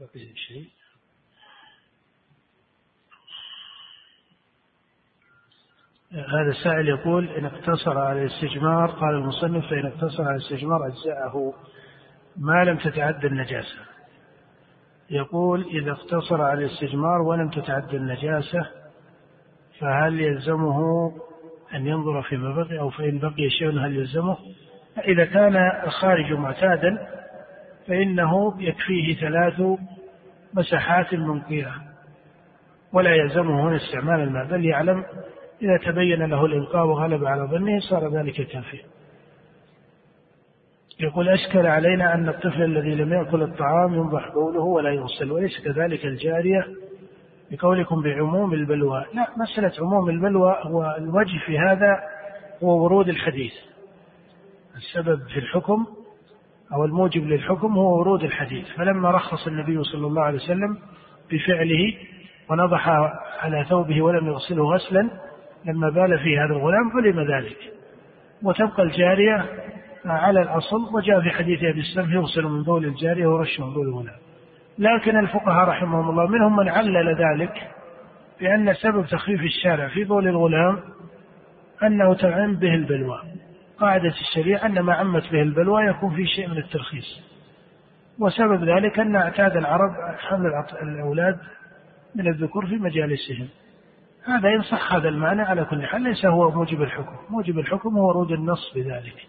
بقي شيء. هذا السائل يقول إن اقتصر على الاستجمار قال المصنف فإن اقتصر على الاستجمار أجزاءه ما لم تتعدى النجاسة. يقول إذا اقتصر على الاستجمار ولم تتعدى النجاسة فهل يلزمه أن ينظر فيما بقي أو فإن بقي شيء هل يلزمه؟ إذا كان الخارج معتادا فإنه يكفيه ثلاث مسحات منقية ولا يلزمه هنا استعمال الماء بل يعلم إذا تبين له الإلقاء وغلب على ظنه صار ذلك كافيا يقول أشكل علينا أن الطفل الذي لم يأكل الطعام ينضح بوله ولا يغسل وليس كذلك الجارية بقولكم بعموم البلوى. لا مسألة عموم البلوى هو الوجه في هذا هو ورود الحديث. السبب في الحكم أو الموجب للحكم هو ورود الحديث. فلما رخص النبي صلى الله عليه وسلم بفعله ونضح على ثوبه ولم يغسله غسلا لما بال فيه هذا الغلام علم ذلك. وتبقى الجارية على الأصل وجاء في حديث أبي السلم يغسل من بول الجارية ورش من بول الغلام. لكن الفقهاء رحمهم الله منهم من علل ذلك بأن سبب تخفيف الشارع في بول الغلام أنه تعم به البلوى. قاعدة الشريعة أن ما عمت به البلوى يكون في شيء من الترخيص. وسبب ذلك أن اعتاد العرب حمل الأولاد من الذكور في مجالسهم. هذا إن صح هذا المعنى على كل حال ليس هو موجب الحكم. موجب الحكم هو ورود النص بذلك.